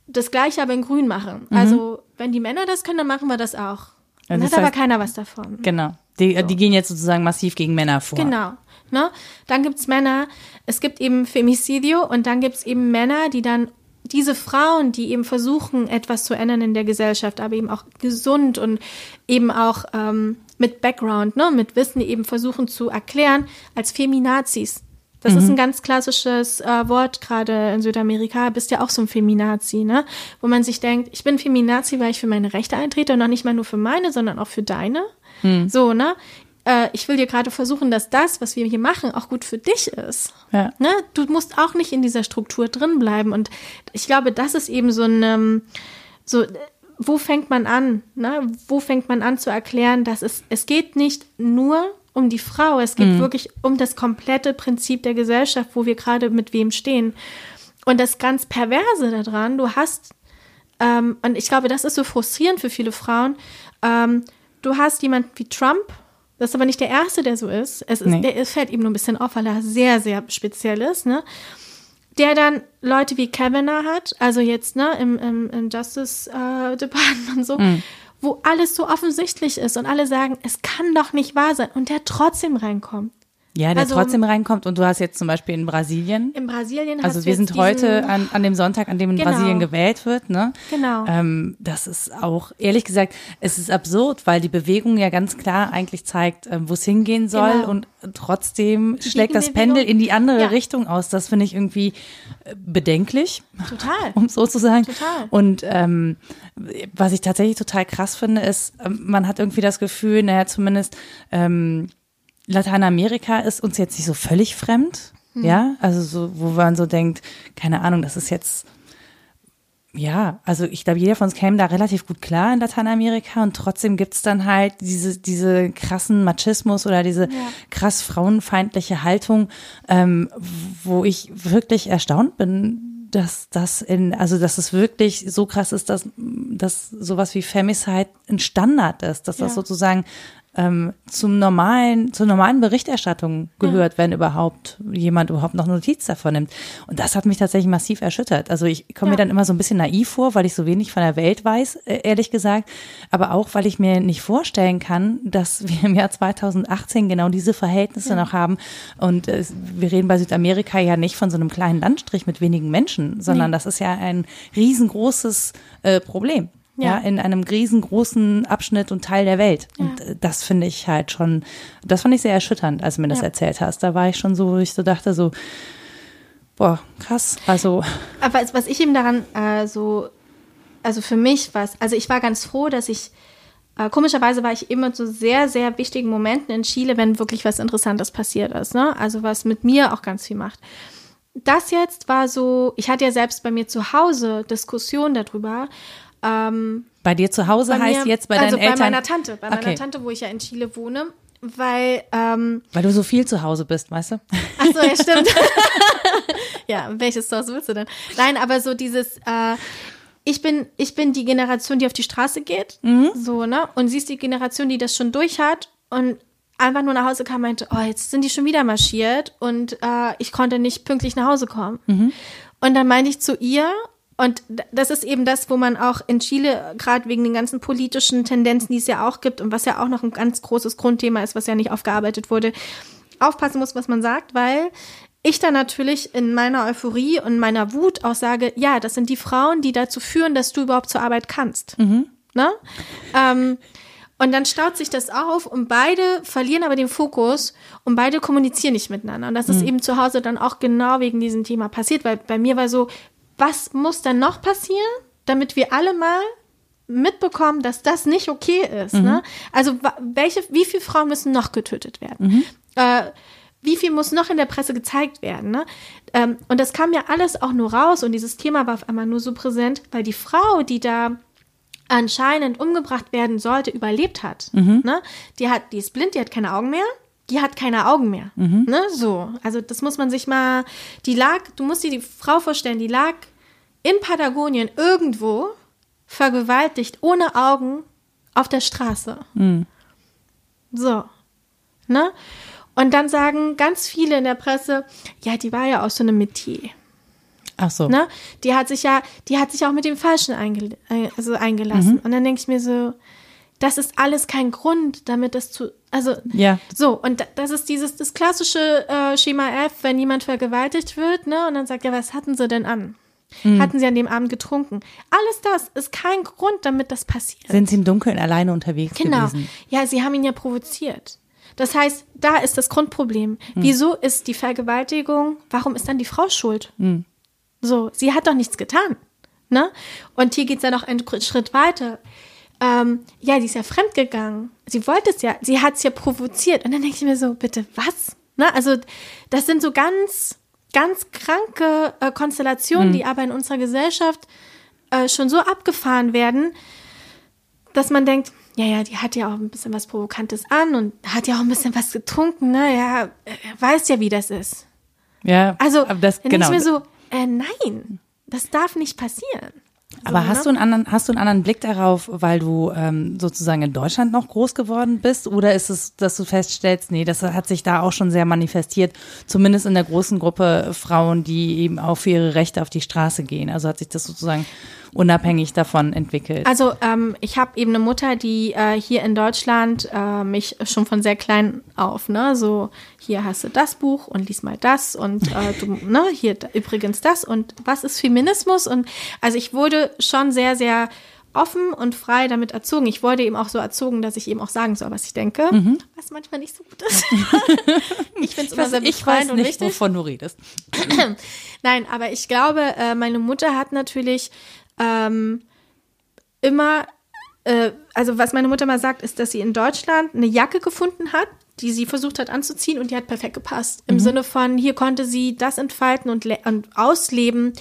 das Gleiche aber in Grün machen. Also, wenn die Männer das können, dann machen wir das auch. Dann das hat aber heißt- keiner was davon. Genau. Die, die gehen jetzt sozusagen massiv gegen Männer vor. Genau. Ne? Dann gibt's Männer, es gibt eben Femicidio und dann gibt's eben Männer, die dann diese Frauen, die eben versuchen, etwas zu ändern in der Gesellschaft, aber eben auch gesund und eben auch ähm, mit Background, ne, mit Wissen eben versuchen zu erklären, als Feminazis. Das ist ein ganz klassisches äh, Wort gerade in Südamerika. Bist ja auch so ein Feminazi, ne? Wo man sich denkt, ich bin Feminazi, weil ich für meine Rechte eintrete und noch nicht mal nur für meine, sondern auch für deine. So, ne? Äh, ich will dir gerade versuchen, dass das, was wir hier machen, auch gut für dich ist. Ja. Ne? Du musst auch nicht in dieser Struktur drin bleiben. Und ich glaube, das ist eben so ein, ähm, so, äh, wo fängt man an? Ne? Wo fängt man an zu erklären, dass es, es geht nicht nur um die Frau, es geht wirklich um das komplette Prinzip der Gesellschaft, wo wir gerade mit wem stehen. Und das ganz Perverse daran, du hast, ähm, und ich glaube, das ist so frustrierend für viele Frauen, ähm, du hast jemanden wie Trump, das ist aber nicht der Erste, der so ist. Es, ist Nee. der, fällt ihm nur ein bisschen auf, weil er sehr, sehr speziell ist, ne? Der dann Leute wie Kavanaugh hat, also jetzt, ne, im, im, im Justice äh, Department so, wo alles so offensichtlich ist und alle sagen, es kann doch nicht wahr sein und der trotzdem reinkommt. Ja, der Also- trotzdem reinkommt. Und du hast jetzt zum Beispiel in Brasilien, In Brasilien hast also wir sind heute an, an dem Sonntag, an dem in Genau. Brasilien gewählt wird, ne? Genau. Ähm, das ist auch, ehrlich gesagt, es ist absurd, weil die Bewegung ja ganz klar eigentlich zeigt, ähm, wo es hingehen soll Genau. und trotzdem schlägt das. Pendel in die andere Ja. Richtung aus. Das finde ich irgendwie äh, bedenklich. Total. um so zu sagen. Total. Und ähm, was ich tatsächlich total krass finde, ist, ähm, man hat irgendwie das Gefühl, naja, zumindest ähm, Lateinamerika ist uns jetzt nicht so völlig fremd. Hm. Ja, also so, wo man so denkt, keine Ahnung, das ist jetzt ja, also ich glaube, jeder von uns käme da relativ gut klar in Lateinamerika und trotzdem gibt's dann halt diese, diese krassen Machismus oder diese krass frauenfeindliche Haltung, ähm, wo ich wirklich erstaunt bin, dass das in, also dass es wirklich so krass ist, dass, dass sowas wie Femicide ein Standard ist, dass das Ja. sozusagen ähm, zum normalen, zur normalen Berichterstattung gehört, wenn überhaupt jemand überhaupt noch Notiz davon nimmt. Und das hat mich tatsächlich massiv erschüttert. Also ich komme mir Ja. dann immer so ein bisschen naiv vor, weil ich so wenig von der Welt weiß, äh, ehrlich gesagt. Aber auch, weil ich mir nicht vorstellen kann, dass wir im Jahr 2018 genau diese Verhältnisse noch haben. Und äh, wir reden bei Südamerika ja nicht von so einem kleinen Landstrich mit wenigen Menschen, sondern das ist ja ein riesengroßes äh, Problem. Ja. Ja. in einem riesengroßen Abschnitt und Teil der Welt. Und äh, das finde ich halt schon, das fand ich sehr erschütternd, als du mir das Ja. erzählt hast. Da war ich schon so, wo ich so dachte, so, boah, krass. Also, Aber was- ich eben daran äh, so, also für mich was, also ich war ganz froh, dass ich äh, komischerweise war ich immer zu sehr, sehr wichtigen Momenten in Chile, wenn wirklich was Interessantes passiert ist. Ne? Also was mit mir auch ganz viel macht. Das jetzt war so, ich hatte ja selbst bei mir zu Hause Diskussionen darüber. Ähm, bei dir zu Hause heißt mir, jetzt bei also deinen Eltern? bei meiner Tante, bei Okay. meiner Tante, wo ich ja in Chile wohne, weil ähm, Weil du so viel zu Hause bist, weißt du? Ach so, ja, stimmt. ja, welches Haus willst du denn? Nein, aber so dieses, äh, ich bin, ich bin die Generation, die auf die Straße geht, so, ne? Und sie ist die Generation, die das schon durch hat und einfach nur nach Hause kam und meinte, oh, jetzt sind die schon wieder marschiert und äh, ich konnte nicht pünktlich nach Hause kommen. Und dann meinte ich zu ihr, und das ist eben das, wo man auch in Chile, gerade wegen den ganzen politischen Tendenzen, die es ja auch gibt und was ja auch noch ein ganz großes Grundthema ist, was ja nicht aufgearbeitet wurde, aufpassen muss, was man sagt, weil ich dann natürlich in meiner Euphorie und meiner Wut auch sage, ja, das sind die Frauen, die dazu führen, dass du überhaupt zur Arbeit kannst. Ne? Ähm, und dann staut sich das auf und beide verlieren aber den Fokus und beide kommunizieren nicht miteinander. Und das ist eben zu Hause dann auch genau wegen diesem Thema passiert, weil bei mir war so, was muss dann noch passieren, damit wir alle mal mitbekommen, dass das nicht okay ist. Ne? Also welche, wie viele Frauen müssen noch getötet werden? Äh, wie viel muss noch in der Presse gezeigt werden? Ne? Ähm, und das kam ja alles auch nur raus und dieses Thema war auf einmal nur so präsent, weil die Frau, die da anscheinend umgebracht werden sollte, überlebt hat. Ne? Die hat, die ist blind, die hat keine Augen mehr. Die hat keine Augen mehr. Ne? So. Also das muss man sich mal. Die lag, du musst dir die Frau vorstellen, die lag in Patagonien irgendwo vergewaltigt, ohne Augen, auf der Straße. So. Ne? Und dann sagen ganz viele in der Presse, ja, die war ja aus so einem Metier. Ach so. Ne? Die hat sich ja, die hat sich auch mit dem Falschen eingel ein- also eingelassen. Und dann denke ich mir so, das ist alles kein Grund, damit das zu, also Ja. so und da- das ist dieses das klassische äh, Schema F, wenn jemand vergewaltigt wird, ne, und dann sagt ja, was hatten sie denn an? Hatten sie an dem Abend getrunken? Alles das ist kein Grund, damit das passiert. Sind sie im Dunkeln alleine unterwegs Genau. gewesen? Ja, sie haben ihn ja provoziert. Das heißt, da ist das Grundproblem. Wieso ist die Vergewaltigung, warum ist dann die Frau schuld? So, sie hat doch nichts getan. Ne? Und hier geht es ja noch einen Schritt weiter. Ähm, ja, sie ist ja fremdgegangen. Sie wollte es ja, sie hat es ja provoziert. Und dann denke ich mir so, bitte, was? Ne? Also, das sind so ganz, ganz kranke äh, Konstellationen, die aber in unserer Gesellschaft äh, schon so abgefahren werden, dass man denkt, ja, ja, die hat ja auch ein bisschen was Provokantes an und hat ja auch ein bisschen was getrunken, ne? Ja, weiß ja, wie das ist. Ja. Also, aber das, dann genau. denke ich mir so, äh, nein, das darf nicht passieren. Aber So, hast ne? du einen anderen, hast du einen anderen Blick darauf, weil du ähm, sozusagen in Deutschland noch groß geworden bist? Oder ist es, dass du feststellst, nee, das hat sich da auch schon sehr manifestiert, zumindest in der großen Gruppe Frauen, die eben auch für ihre Rechte auf die Straße gehen? Also hat sich das sozusagen unabhängig davon entwickelt? Also ähm, ich habe eben eine Mutter, die äh, hier in Deutschland äh, mich schon von sehr klein auf, ne, so hier hast du das Buch und lies mal das und äh, du, ne, hier übrigens das und was ist Feminismus und also ich wurde schon sehr, sehr offen und frei damit erzogen. Ich wurde eben auch so erzogen, dass ich eben auch sagen soll, was ich denke, was manchmal nicht so gut ist. ich finde es immer sehr ich befreiend weiß und nicht, wichtig. wovon du redest. Nein, aber ich glaube, äh, meine Mutter hat natürlich ähm, immer, äh, also was meine Mutter mal sagt, ist, dass sie in Deutschland eine Jacke gefunden hat, die sie versucht hat anzuziehen und die hat perfekt gepasst. Im Sinne von, hier konnte sie das entfalten und, und ausleben,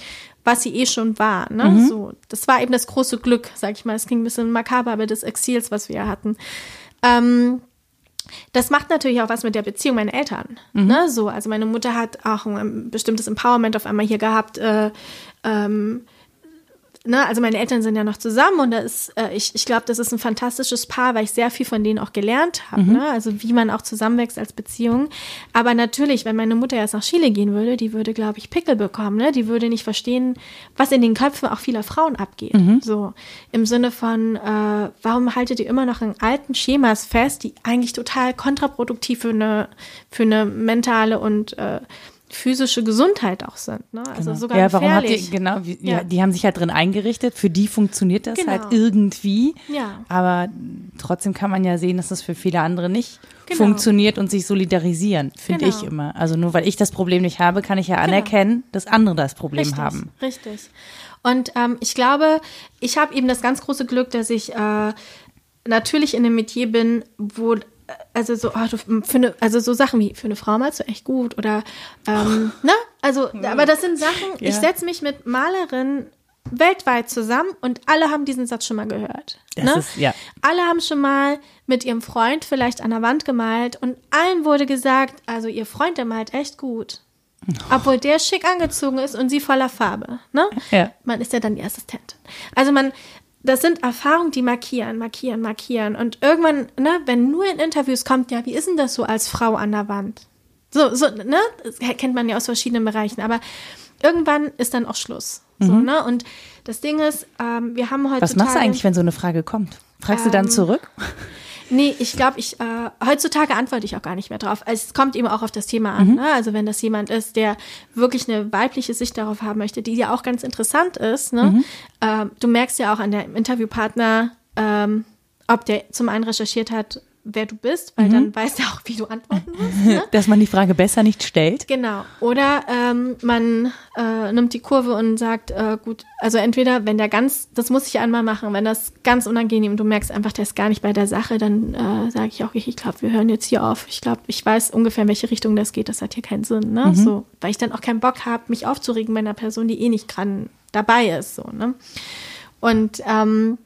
was sie eh schon war. Ne? So, das war eben das große Glück, sag ich mal. Es ging ein bisschen makaber, aber des Exils, was wir hatten. Ähm, das macht natürlich auch was mit der Beziehung meiner Eltern. Ne? So, also meine Mutter hat auch ein bestimmtes Empowerment auf einmal hier gehabt. Äh, ähm, ne? Also meine Eltern sind ja noch zusammen und da ist, äh, ich, ich glaube, das ist ein fantastisches Paar, weil ich sehr viel von denen auch gelernt habe. Ne? Also wie man auch zusammenwächst als Beziehung. Aber natürlich, wenn meine Mutter jetzt nach Chile gehen würde, die würde, glaube ich, Pickel bekommen. Ne? Die würde nicht verstehen, was in den Köpfen auch vieler Frauen abgeht. So im Sinne von, äh, warum haltet ihr immer noch in alten Schemas fest, die eigentlich total kontraproduktiv für eine, für eine mentale und äh, physische Gesundheit auch sind. Ne? Also sogar ja, warum gefährlich. ihr, genau, wie, ja. Ja. die haben sich halt drin eingerichtet, für die funktioniert das Genau. halt irgendwie. Ja. Aber trotzdem kann man ja sehen, dass das für viele andere nicht Genau. funktioniert und sich solidarisieren, finde Genau. ich immer. Also nur weil ich das Problem nicht habe, kann ich ja anerkennen, dass andere das Problem Richtig, haben. Richtig. Und ähm, ich glaube, ich habe eben das ganz große Glück, dass ich äh, natürlich in einem Metier bin, wo also so, oh, du, für eine, also so Sachen wie für eine Frau malst du echt gut oder ähm, ne? Also, aber das sind Sachen, ja. ich setze mich mit Malerinnen weltweit zusammen und alle haben diesen Satz schon mal gehört. Ne? Ist, ja. Alle haben schon mal mit ihrem Freund vielleicht an der Wand gemalt und allen wurde gesagt, also ihr Freund, der malt echt gut. Oh. Obwohl der schick angezogen ist und sie voller Farbe. Ne? Ja. Man ist ja dann die Assistentin. Also man, das sind Erfahrungen, die markieren, markieren, markieren. Und irgendwann, ne, wenn nur in Interviews kommt, ja, wie ist denn das so als Frau an der Wand? So, so, ne? Das kennt man ja aus verschiedenen Bereichen. Aber irgendwann ist dann auch Schluss. Mhm. So, ne? Und das Ding ist, ähm, wir haben heute. Was machst du eigentlich, wenn so eine Frage kommt? Fragst ähm, du dann ähm, zurück? Nee, ich glaube, ich äh, heutzutage antworte ich auch gar nicht mehr drauf. Es kommt eben auch auf das Thema an. Mhm. Ne? Also wenn das jemand ist, der wirklich eine weibliche Sicht darauf haben möchte, die ja auch ganz interessant ist. Ne? Mhm. Ähm, du merkst ja auch an der Interviewpartner, ähm, ob der zum einen recherchiert hat, wer du bist, weil mhm. dann weißt du auch, wie du antworten musst. Ne? Dass man die Frage besser nicht stellt. Genau. Oder ähm, man äh, nimmt die Kurve und sagt, äh, gut, also entweder, wenn der ganz, das muss ich einmal machen, wenn das ganz unangenehm, du merkst einfach, der ist gar nicht bei der Sache, dann äh, sage ich auch, ich, ich glaube, wir hören jetzt hier auf. Ich glaube, ich weiß ungefähr, in welche Richtung das geht. Das hat hier keinen Sinn. Ne? Mhm. So, weil ich dann auch keinen Bock habe, mich aufzuregen bei einer Person, die eh nicht gerade dabei ist. So, ne? Und ähm,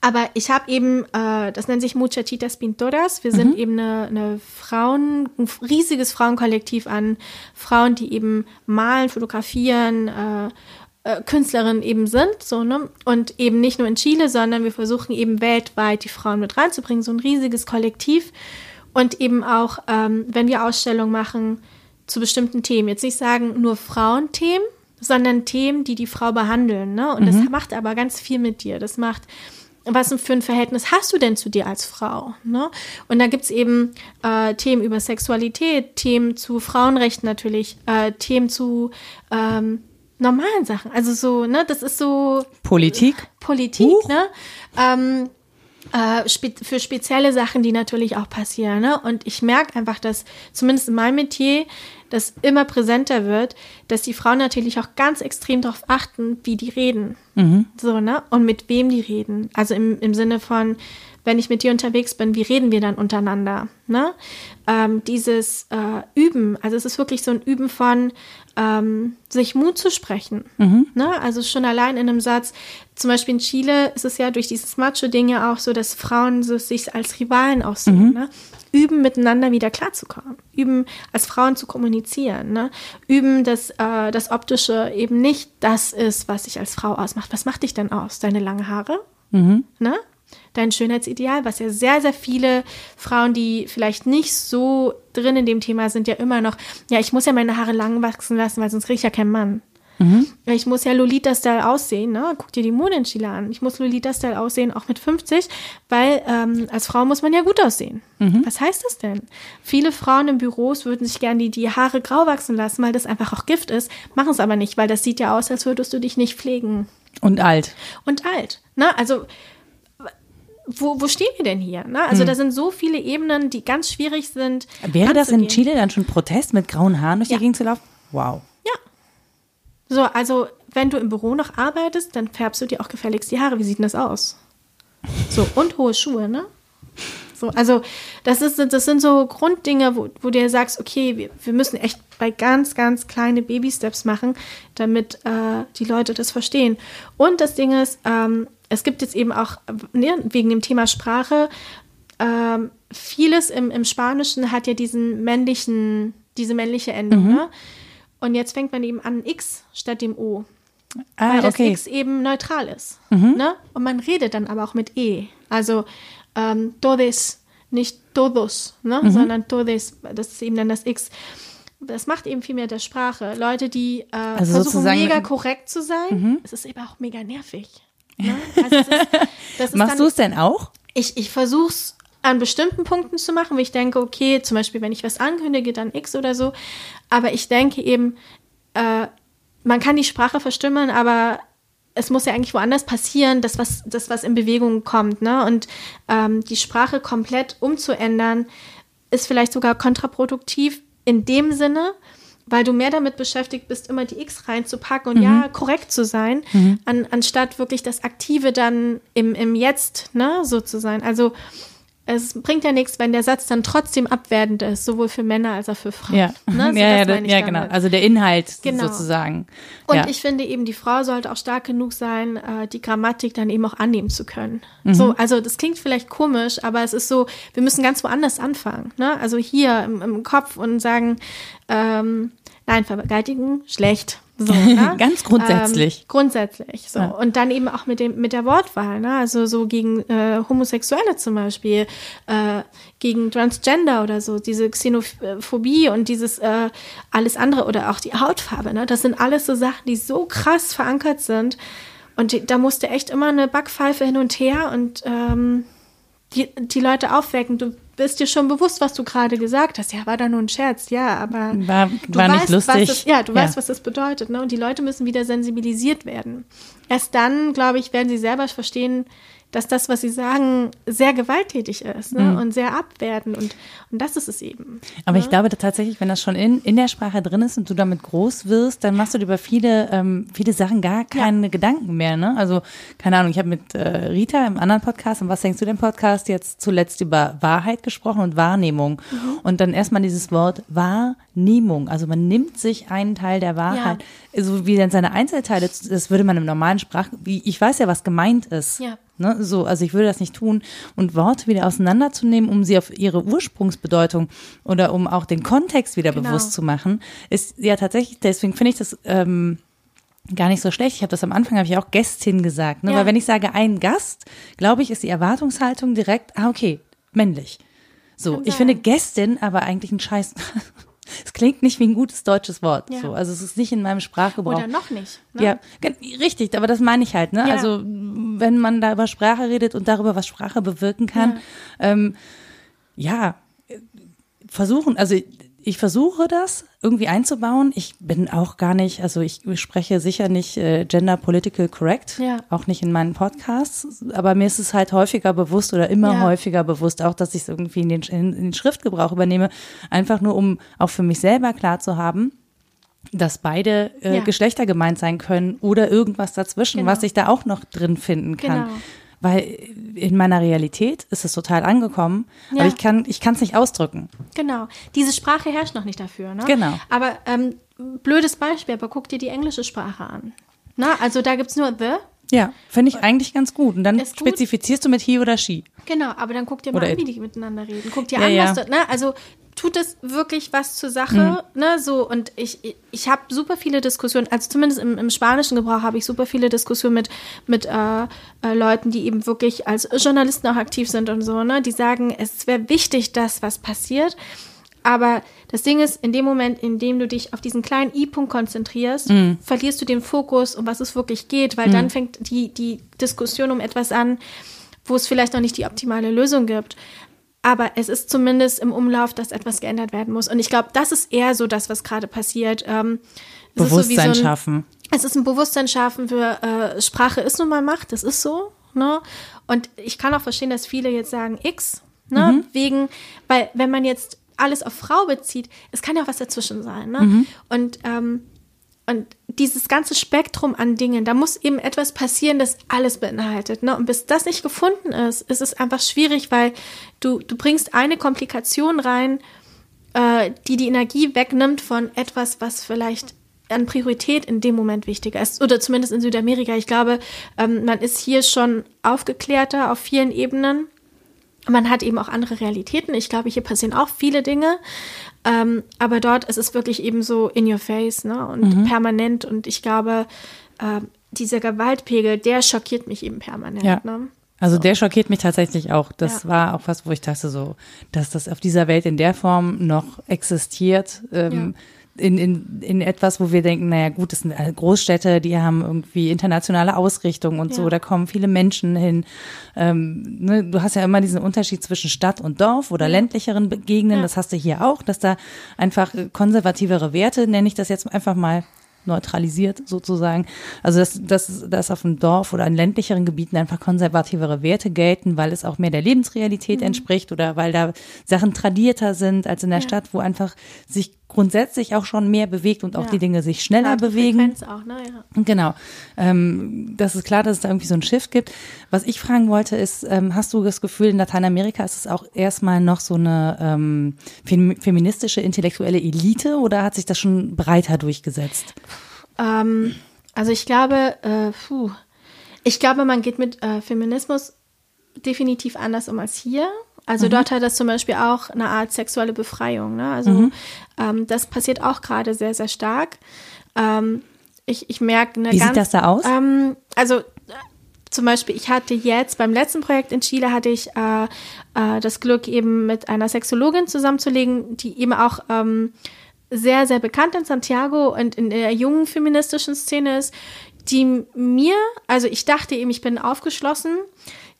aber ich habe eben, äh, das nennt sich Muchachitas Pintoras. Wir sind mhm. eben eine, eine Frauen, ein riesiges Frauenkollektiv an Frauen, die eben malen, fotografieren, äh, äh, Künstlerinnen eben sind, so, ne? Und eben nicht nur in Chile, sondern wir versuchen eben weltweit die Frauen mit reinzubringen, so ein riesiges Kollektiv. Und eben auch, ähm, wenn wir Ausstellungen machen zu bestimmten Themen, jetzt nicht sagen nur Frauenthemen, sondern Themen, die die Frau behandeln, ne? Und mhm. das macht aber ganz viel mit dir. Das macht was für ein Verhältnis hast du denn zu dir als Frau? Ne? Und da gibt es eben äh, Themen über Sexualität, Themen zu Frauenrechten natürlich, äh, Themen zu ähm, normalen Sachen. Also so, ne, das ist so Politik. Politik, uh. ne? Ähm, äh, spe für spezielle Sachen, die natürlich auch passieren. Ne? Und ich merke einfach, dass zumindest in meinem Metier das immer präsenter wird, dass die Frauen natürlich auch ganz extrem darauf achten, wie die reden. Mhm. So, ne? Und mit wem die reden. Also im, im Sinne von, wenn ich mit dir unterwegs bin, wie reden wir dann untereinander? Ne? Ähm, dieses äh, Üben, also es ist wirklich so ein Üben von ähm, sich Mut zu sprechen. Mhm. Ne? Also schon allein in einem Satz, zum Beispiel in Chile ist es ja durch dieses Macho-Ding ja auch so, dass Frauen so sich als Rivalen aussehen. Mhm. Ne? Üben, miteinander wieder klarzukommen. Üben, als Frauen zu kommunizieren. Ne? Üben, dass äh, das Optische eben nicht das ist, was sich als Frau ausmacht. Was macht dich denn aus? Deine langen Haare? Mhm. Ne? dein Schönheitsideal, was ja sehr, sehr viele Frauen, die vielleicht nicht so drin in dem Thema sind, ja immer noch, ja, ich muss ja meine Haare lang wachsen lassen, weil sonst kriege ich ja keinen Mann. Mhm. Ich muss ja Lolita-Style aussehen, ne? Guck dir die Mode in Chile an. Ich muss Lolita-Style aussehen, auch mit 50, weil ähm, als Frau muss man ja gut aussehen. Mhm. Was heißt das denn? Viele Frauen in Büros würden sich gerne die, die Haare grau wachsen lassen, weil das einfach auch Gift ist, machen es aber nicht, weil das sieht ja aus, als würdest du dich nicht pflegen. Und alt. Und alt. Ne? Also wo, wo stehen wir denn hier? Ne? Also hm. da sind so viele Ebenen, die ganz schwierig sind. Wäre das in Chile dann schon Protest, mit grauen Haaren durch ja. die Gegend zu laufen? Wow. So, also wenn du im Büro noch arbeitest, dann färbst du dir auch gefälligst die Haare. Wie sieht denn das aus? So, und hohe Schuhe, ne? So, also das, ist, das sind so Grunddinge, wo, wo du sagst, okay, wir, wir müssen echt bei ganz, ganz kleine Baby-Steps machen, damit äh, die Leute das verstehen. Und das Ding ist, ähm, es gibt jetzt eben auch, ne, wegen dem Thema Sprache, ähm, vieles im, im Spanischen hat ja diesen männlichen, diese männliche Endung. Mhm. Ne? Und jetzt fängt man eben an X statt dem O. Ah, weil das okay. X eben neutral ist. Mhm. Ne? Und man redet dann aber auch mit E. Also ähm, todes, nicht todos, ne? Mhm. sondern todes, das ist eben dann das X. Das macht eben viel mehr der Sprache. Leute, die äh, also versuchen mega korrekt zu sein, mhm. es ist eben auch mega nervig. Ne? Also ist, Machst du es denn auch? Ich, ich versuche es an bestimmten Punkten zu machen, wo ich denke, okay, zum Beispiel, wenn ich was ankündige, dann X oder so. Aber ich denke eben, äh, man kann die Sprache verstümmeln, aber es muss ja eigentlich woanders passieren, das was, das, was in Bewegung kommt. Ne? Und ähm, die Sprache komplett umzuändern, ist vielleicht sogar kontraproduktiv in dem Sinne, weil du mehr damit beschäftigt bist, immer die X reinzupacken und ja, korrekt zu sein, an, anstatt wirklich das Aktive dann im, im Jetzt, ne, so zu sein. Also es bringt ja nichts, wenn der Satz dann trotzdem abwertend ist, sowohl für Männer als auch für Frauen. Ja, Ne? So, ja, ja, das ja genau. Also der Inhalt Genau. sozusagen. Und ja. ich finde eben, die Frau sollte auch stark genug sein, äh, die Grammatik dann eben auch annehmen zu können. Mhm. So, also das klingt vielleicht komisch, aber es ist so, wir müssen ganz woanders anfangen. Ne? Also hier im, im Kopf und sagen, ähm, nein, vergewaltigen, schlecht. So, ne? Ganz grundsätzlich. Ähm, grundsätzlich. So. Ja. Und dann eben auch mit dem, mit der Wortwahl, ne? Also so gegen äh, Homosexuelle zum Beispiel, äh, gegen Transgender oder so, diese Xenophobie und dieses äh, alles andere oder auch die Hautfarbe, ne? Das sind alles so Sachen, die so krass verankert sind. Und die, da musste echt immer eine Backpfeife hin und her und ähm, die, die Leute aufwecken. Du bist dir schon bewusst, was du gerade gesagt hast. Ja, war da nur ein Scherz, ja, aber War- du war nicht weißt, lustig. Was das, ja, du Ja. weißt, was das bedeutet. Ne? Und die Leute müssen wieder sensibilisiert werden. Erst dann, glaube ich, werden sie selber verstehen, dass das, was sie sagen, sehr gewalttätig ist ne? Mhm. und sehr abwertend. Und, und das ist es eben. Aber ich glaube tatsächlich, wenn das schon in, in der Sprache drin ist und du damit groß wirst, dann machst du dir über viele, ähm, viele Sachen gar keine Gedanken mehr. Ne? Also, keine Ahnung, ich habe mit äh, Rita im anderen Podcast, und was denkst du dem Podcast, jetzt zuletzt über Wahrheit gesprochen und Wahrnehmung. Und dann erstmal dieses Wort Wahrnehmung. Also man nimmt sich einen Teil der Wahrheit, so wie dann seine Einzelteile, das würde man im normalen Sprach, wie ich weiß ja, was gemeint ist. Ja. Ne, so, also ich würde das nicht tun und Worte wieder auseinanderzunehmen, um sie auf ihre Ursprungsbedeutung oder um auch den Kontext wieder Genau. bewusst zu machen, ist ja tatsächlich, deswegen finde ich das ähm, gar nicht so schlecht. Ich habe das am Anfang, habe ich auch Gästin gesagt, ne? Ja. weil wenn ich sage ein Gast, glaube ich, ist die Erwartungshaltung direkt, ah okay, männlich. So, ich finde Gästin aber eigentlich ein Scheiß. Es klingt nicht wie ein gutes deutsches Wort. Ja. So, also es ist nicht in meinem Sprachgebrauch. Oder noch nicht. Ne? Ja, richtig, aber das meine ich halt, ne? Ja. Also wenn man da über Sprache redet und darüber, was Sprache bewirken kann, ähm, ja, versuchen, also ich versuche das irgendwie einzubauen. Ich bin auch gar nicht, also ich spreche sicher nicht äh, gender political correct, Ja. auch nicht in meinen Podcasts, aber mir ist es halt häufiger bewusst oder immer Ja. häufiger bewusst, auch dass ich es irgendwie in den, in, in den Schriftgebrauch übernehme, einfach nur um auch für mich selber klar zu haben, dass beide äh, Ja. Geschlechter gemeint sein können oder irgendwas dazwischen, Genau. was ich da auch noch drin finden kann. Genau. Weil in meiner Realität ist es total angekommen, Ja. aber ich kann ich kann es nicht ausdrücken. Genau. Diese Sprache herrscht noch nicht dafür. Ne? Genau. Aber ähm, blödes Beispiel, aber guck dir die englische Sprache an. Na, also da gibt es nur the. Ja, finde ich eigentlich ganz gut. Und dann Ist gut. spezifizierst du mit he oder she. Genau, aber dann guck dir mal Oder an, wie die miteinander reden. Guck dir Ja, an, ja. was dort, ne? Also tut es wirklich was zur Sache, ne? So, und ich, ich, habe super viele Diskussionen, also zumindest im, im spanischen Gebrauch habe ich super viele Diskussionen mit, mit äh, äh, Leuten, die eben wirklich als Journalisten auch aktiv sind und so, ne? Die sagen, es wäre wichtig, dass was passiert. Aber das Ding ist, in dem Moment, in dem du dich auf diesen kleinen I-Punkt konzentrierst, verlierst du den Fokus, um was es wirklich geht, weil dann fängt die, die Diskussion um etwas an, wo es vielleicht noch nicht die optimale Lösung gibt. Aber es ist zumindest im Umlauf, dass etwas geändert werden muss. Und ich glaube, das ist eher so das, was gerade passiert. Ähm, es ist so Bewusstsein so ein, schaffen. es ist ein Bewusstsein schaffen für äh, Sprache ist nun mal Macht, das ist so. Ne? Und ich kann auch verstehen, dass viele jetzt sagen X, ne? wegen, weil wenn man jetzt alles auf Frau bezieht, es kann ja auch was dazwischen sein. Ne? Und, ähm, und dieses ganze Spektrum an Dingen, da muss eben etwas passieren, das alles beinhaltet. Ne? Und bis das nicht gefunden ist, ist es einfach schwierig, weil du, du bringst eine Komplikation rein, äh, die die Energie wegnimmt von etwas, was vielleicht an Priorität in dem Moment wichtiger ist. Oder zumindest in Südamerika. Ich glaube, ähm, man ist hier schon aufgeklärter auf vielen Ebenen. Man hat eben auch andere Realitäten. Ich glaube, hier passieren auch viele Dinge. Ähm, aber dort ist es wirklich eben so in your face ne? und permanent. Und ich glaube, ähm, dieser Gewaltpegel, der schockiert mich eben permanent. Ja. Ne? Also der schockiert mich tatsächlich auch. Das Ja. war auch was, wo ich dachte so, dass das auf dieser Welt in der Form noch existiert. Ähm, in, in, in etwas, wo wir denken, naja gut, das sind alle Großstädte, die haben irgendwie internationale Ausrichtung und so, Ja. da kommen viele Menschen hin. Ähm, ne, du hast ja immer diesen Unterschied zwischen Stadt und Dorf oder ländlicheren Be- Gegenden, Ja. das hast du hier auch, dass da einfach äh, konservativere Werte, nenne ich das jetzt einfach mal, neutralisiert sozusagen. Also dass, dass, dass auf dem Dorf oder in ländlicheren Gebieten einfach konservativere Werte gelten, weil es auch mehr der Lebensrealität entspricht oder weil da Sachen tradierter sind als in der Ja. Stadt, wo einfach sich grundsätzlich auch schon mehr bewegt und auch Ja. die Dinge sich schneller die bewegen. Auch, ne? Ja. Genau. Ähm, das ist klar, dass es da irgendwie so einen Shift gibt. Was ich fragen wollte, ist, ähm, hast du das Gefühl, in Lateinamerika ist es auch erstmal noch so eine ähm, fem feministische, intellektuelle Elite oder hat sich das schon breiter durchgesetzt? Ähm, also ich glaube, äh, puh, ich glaube, man geht mit äh, Feminismus definitiv anders um als hier. Also dort hat das zum Beispiel auch eine Art sexuelle Befreiung. Ne? Also ähm, das passiert auch gerade sehr, sehr stark. Ähm, ich, ich merke eine Wie ganz, sieht das da aus? Ähm, also äh, zum Beispiel, ich hatte jetzt beim letzten Projekt in Chile hatte ich äh, äh, das Glück, eben mit einer Sexologin zusammenzulegen, die eben auch ähm, sehr, sehr bekannt in Santiago und in der jungen feministischen Szene ist, die mir, also ich dachte eben, ich bin aufgeschlossen,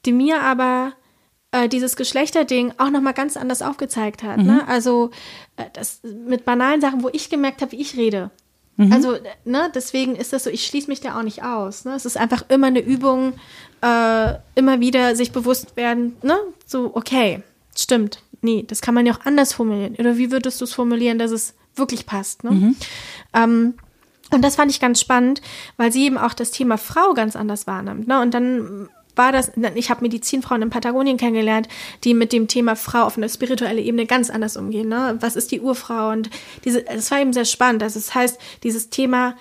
die mir aber äh, dieses Geschlechterding auch nochmal ganz anders aufgezeigt hat. Ne? Also äh, das mit banalen Sachen, wo ich gemerkt habe, wie ich rede. Also, äh, ne, deswegen ist das so, ich schließe mich da auch nicht aus. Ne? Es ist einfach immer eine Übung, äh, immer wieder sich bewusst werden, ne? So, okay, stimmt. Nee, das kann man ja auch anders formulieren. Oder wie würdest du es formulieren, dass es wirklich passt? Ne? Ähm, und das fand ich ganz spannend, weil sie eben auch das Thema Frau ganz anders wahrnimmt. Ne? Und dann war das, ich habe Medizinfrauen in Patagonien kennengelernt, die mit dem Thema Frau auf einer spirituellen Ebene ganz anders umgehen. Ne? Was ist die Urfrau? Und diese, es war eben sehr spannend. Also das heißt, dieses Thema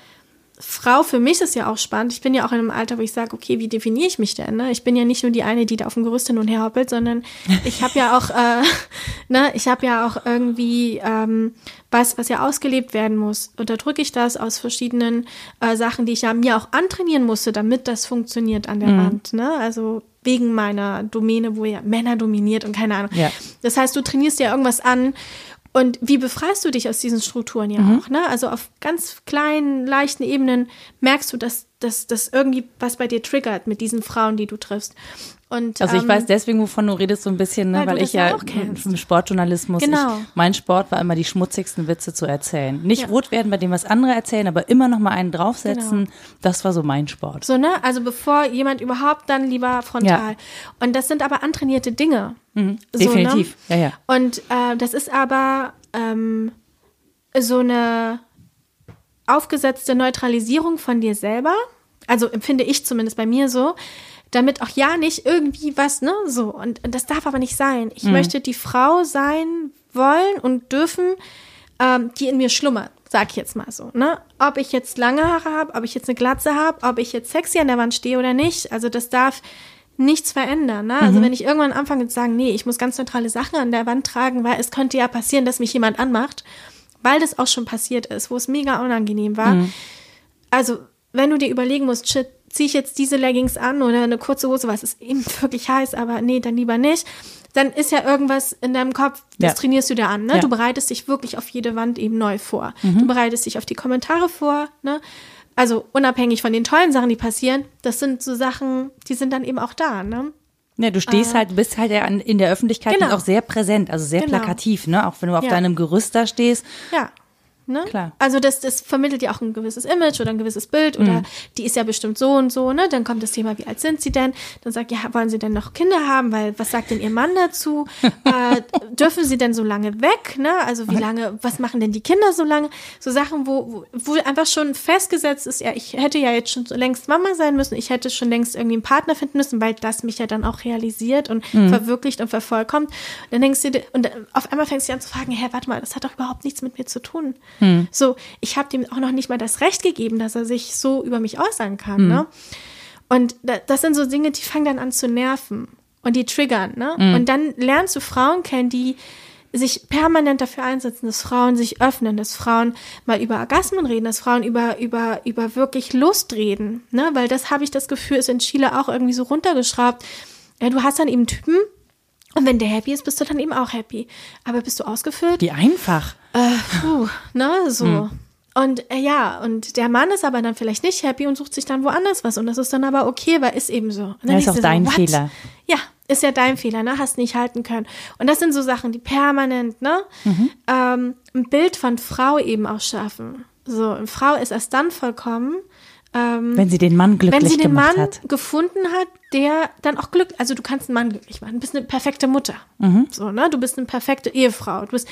Frau für mich ist ja auch spannend. Ich bin ja auch in einem Alter, wo ich sage, okay, wie definiere ich mich denn? Ne? Ich bin ja nicht nur die eine, die da auf dem Gerüst hin und her hoppelt, sondern ich habe ja auch, äh, ne, ich habe ja auch irgendwie ähm, was, was ja ausgelebt werden muss. Unterdrücke ich das aus verschiedenen äh, Sachen, die ich ja mir auch antrainieren musste, damit das funktioniert an der Wand. Ne? Also wegen meiner Domäne, wo ja Männer dominiert und keine Ahnung. Ja. Das heißt, du trainierst ja irgendwas an. Und wie befreist du dich aus diesen Strukturen ja Mhm. auch? Ne? Also auf ganz kleinen, leichten Ebenen merkst du, dass, dass, dass irgendwie was bei dir triggert mit diesen Frauen, die du triffst. Und, Also ich ähm, weiß deswegen, wovon du redest, so ein bisschen, ne? weil weil, das ich ja ja im Sportjournalismus, Genau. ich, mein Sport war immer die schmutzigsten Witze zu erzählen. Nicht Ja. rot werden, bei dem was andere erzählen, aber immer noch mal einen draufsetzen. Genau. Das war so mein Sport. So, ne? Also bevor jemand überhaupt, dann lieber frontal. Und das sind aber antrainierte Dinge. So, Mhm. Definitiv, Ne? ja, ja. Und äh, das ist aber ähm, so eine aufgesetzte Neutralisierung von dir selber. Also empfinde ich zumindest bei mir so, damit auch ja nicht irgendwie was, ne, so. Und, und das darf aber nicht sein. Ich möchte die Frau sein wollen und dürfen, ähm, die in mir schlummert, sag ich jetzt mal so, ne? Ob ich jetzt lange Haare habe, ob ich jetzt eine Glatze habe, ob ich jetzt sexy an der Wand stehe oder nicht, also das darf nichts verändern. Ne? Also wenn ich irgendwann anfange zu sagen, nee, ich muss ganz neutrale Sachen an der Wand tragen, weil es könnte ja passieren, dass mich jemand anmacht, weil das auch schon passiert ist, wo es mega unangenehm war. Also wenn du dir überlegen musst, shit, ziehe ich jetzt diese Leggings an oder eine kurze Hose, was ist eben wirklich heiß, aber nee, dann lieber nicht. Dann ist ja irgendwas in deinem Kopf, das Ja. trainierst du dir an. Ne? Ja. Du bereitest dich wirklich auf jede Wand eben neu vor. Du bereitest dich auf die Kommentare vor. Ne? Also unabhängig von den tollen Sachen, die passieren, das sind so Sachen, die sind dann eben auch da. Ne? Ja, du stehst halt, bist halt in der Öffentlichkeit Genau. auch sehr präsent, also sehr Genau. plakativ, ne? Auch wenn du auf Ja. deinem Gerüst da stehst. Ja. Ne? Klar. Also das, das vermittelt ja auch ein gewisses Image oder ein gewisses Bild oder die ist ja bestimmt so und so, ne? Dann kommt das Thema, wie alt sind sie denn? Dann sagt, ja, wollen sie denn noch Kinder haben? Weil was sagt denn ihr Mann dazu? äh, dürfen sie denn so lange weg? Ne? Also wie lange, was machen denn die Kinder so lange? So Sachen, wo, wo, wo einfach schon festgesetzt ist, ja, ich hätte ja jetzt schon so längst Mama sein müssen, ich hätte schon längst irgendwie einen Partner finden müssen, weil das mich ja dann auch realisiert und verwirklicht und vervollkommt. Und dann denkst du dir, und auf einmal fängst du an zu fragen, hä, warte mal, das hat doch überhaupt nichts mit mir zu tun. So, ich habe dem auch noch nicht mal das Recht gegeben, dass er sich so über mich äußern kann. Ne? Und da, das sind so Dinge, die fangen dann an zu nerven und die triggern. Ne? Und dann lernst du Frauen kennen, die sich permanent dafür einsetzen, dass Frauen sich öffnen, dass Frauen mal über Orgasmen reden, dass Frauen über, über, über wirklich Lust reden. Ne? Weil das habe ich das Gefühl, ist in Chile auch irgendwie so runtergeschraubt. Ja, du hast dann eben Typen und wenn der happy ist, bist du dann eben auch happy. Aber bist du ausgefüllt? Wie einfach. Puh, ne, so. Und äh, ja, und der Mann ist aber dann vielleicht nicht happy und sucht sich dann woanders was. Und das ist dann aber okay, weil ist eben so. Ja, ist auch dein what? Fehler. Ja, ist ja dein Fehler, ne? Hast nicht halten können. Und das sind so Sachen, die permanent, ne? Mhm. Ähm, ein Bild von Frau eben auch schaffen. So, eine Frau ist erst dann vollkommen, ähm, Wenn sie den Mann glücklich wenn sie den gemacht Mann hat. gefunden hat, der dann auch glücklich, also du kannst einen Mann glücklich machen. Du bist eine perfekte Mutter. Mhm. So, ne? Du bist eine perfekte Ehefrau. Du bist,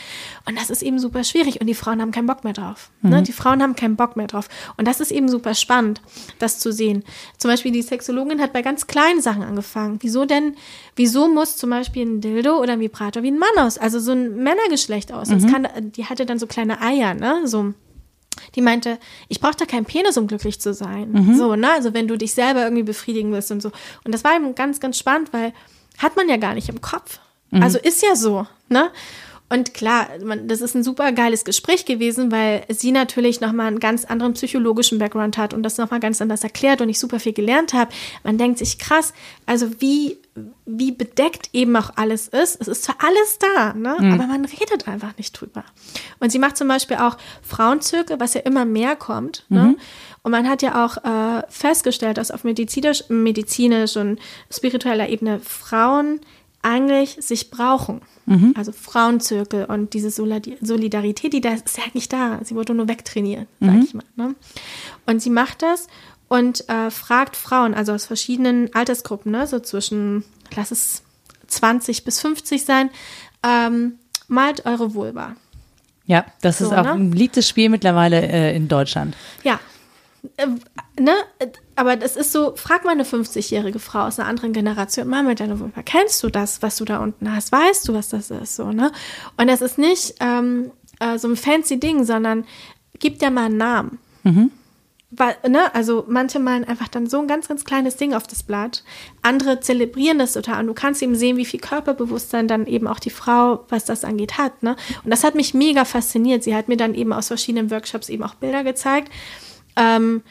und das ist eben super schwierig und die Frauen haben keinen Bock mehr drauf. Mhm. Ne? Die Frauen haben keinen Bock mehr drauf. Und das ist eben super spannend, das zu sehen. Zum Beispiel die Sexologin hat bei ganz kleinen Sachen angefangen. Wieso denn, wieso muss zum Beispiel ein Dildo oder ein Vibrator wie ein Mann aus, also so ein Männergeschlecht aus? Mhm. Kann, die hatte dann so kleine Eier, ne? So die meinte, ich brauche da keinen Penis, um glücklich zu sein. Mhm. So, ne? Also wenn du dich selber irgendwie befriedigen willst und so. Und das war eben ganz, ganz spannend, weil hat man ja gar nicht im Kopf. Mhm. Also ist ja so, ne? Und klar, man, das ist ein super geiles Gespräch gewesen, weil sie natürlich nochmal einen ganz anderen psychologischen Background hat und das nochmal ganz anders erklärt und ich super viel gelernt habe. Man denkt sich krass, also wie, wie bedeckt eben auch alles ist. Es ist zwar alles da, ne? aber man redet einfach nicht drüber. Und sie macht zum Beispiel auch Frauenzirkel, was ja immer mehr kommt. Ne? Und man hat ja auch äh, festgestellt, dass auf medizinisch, medizinisch und spiritueller Ebene Frauen eigentlich sich brauchen. Also Frauenzirkel und diese Solidar- Solidarität, die da ist, ist ja nicht da. Sie wurde nur wegtrainiert, sag ich mal. Ne? Und sie macht das und äh, fragt Frauen, also aus verschiedenen Altersgruppen, ne? so zwischen, lass es 20 bis 50 sein, ähm, malt eure Vulva. Ja, das ist So, auch ne? ein beliebtes Spiel mittlerweile äh, in Deutschland. Ja. Äh, ne? Aber das ist so, frag mal eine 50-jährige Frau aus einer anderen Generation, mal mit deiner Vulva, kennst du das, was du da unten hast? Weißt du, was das ist? So, ne? Und das ist nicht ähm, äh, so ein fancy Ding, sondern gib dir mal einen Namen. Weil, ne, also manche malen einfach dann so ein ganz, ganz kleines Ding auf das Blatt. Andere zelebrieren das total. Und du kannst eben sehen, wie viel Körperbewusstsein dann eben auch die Frau, was das angeht, hat. Ne? Und das hat mich mega fasziniert. Sie hat mir dann eben aus verschiedenen Workshops eben auch Bilder gezeigt. Ähm,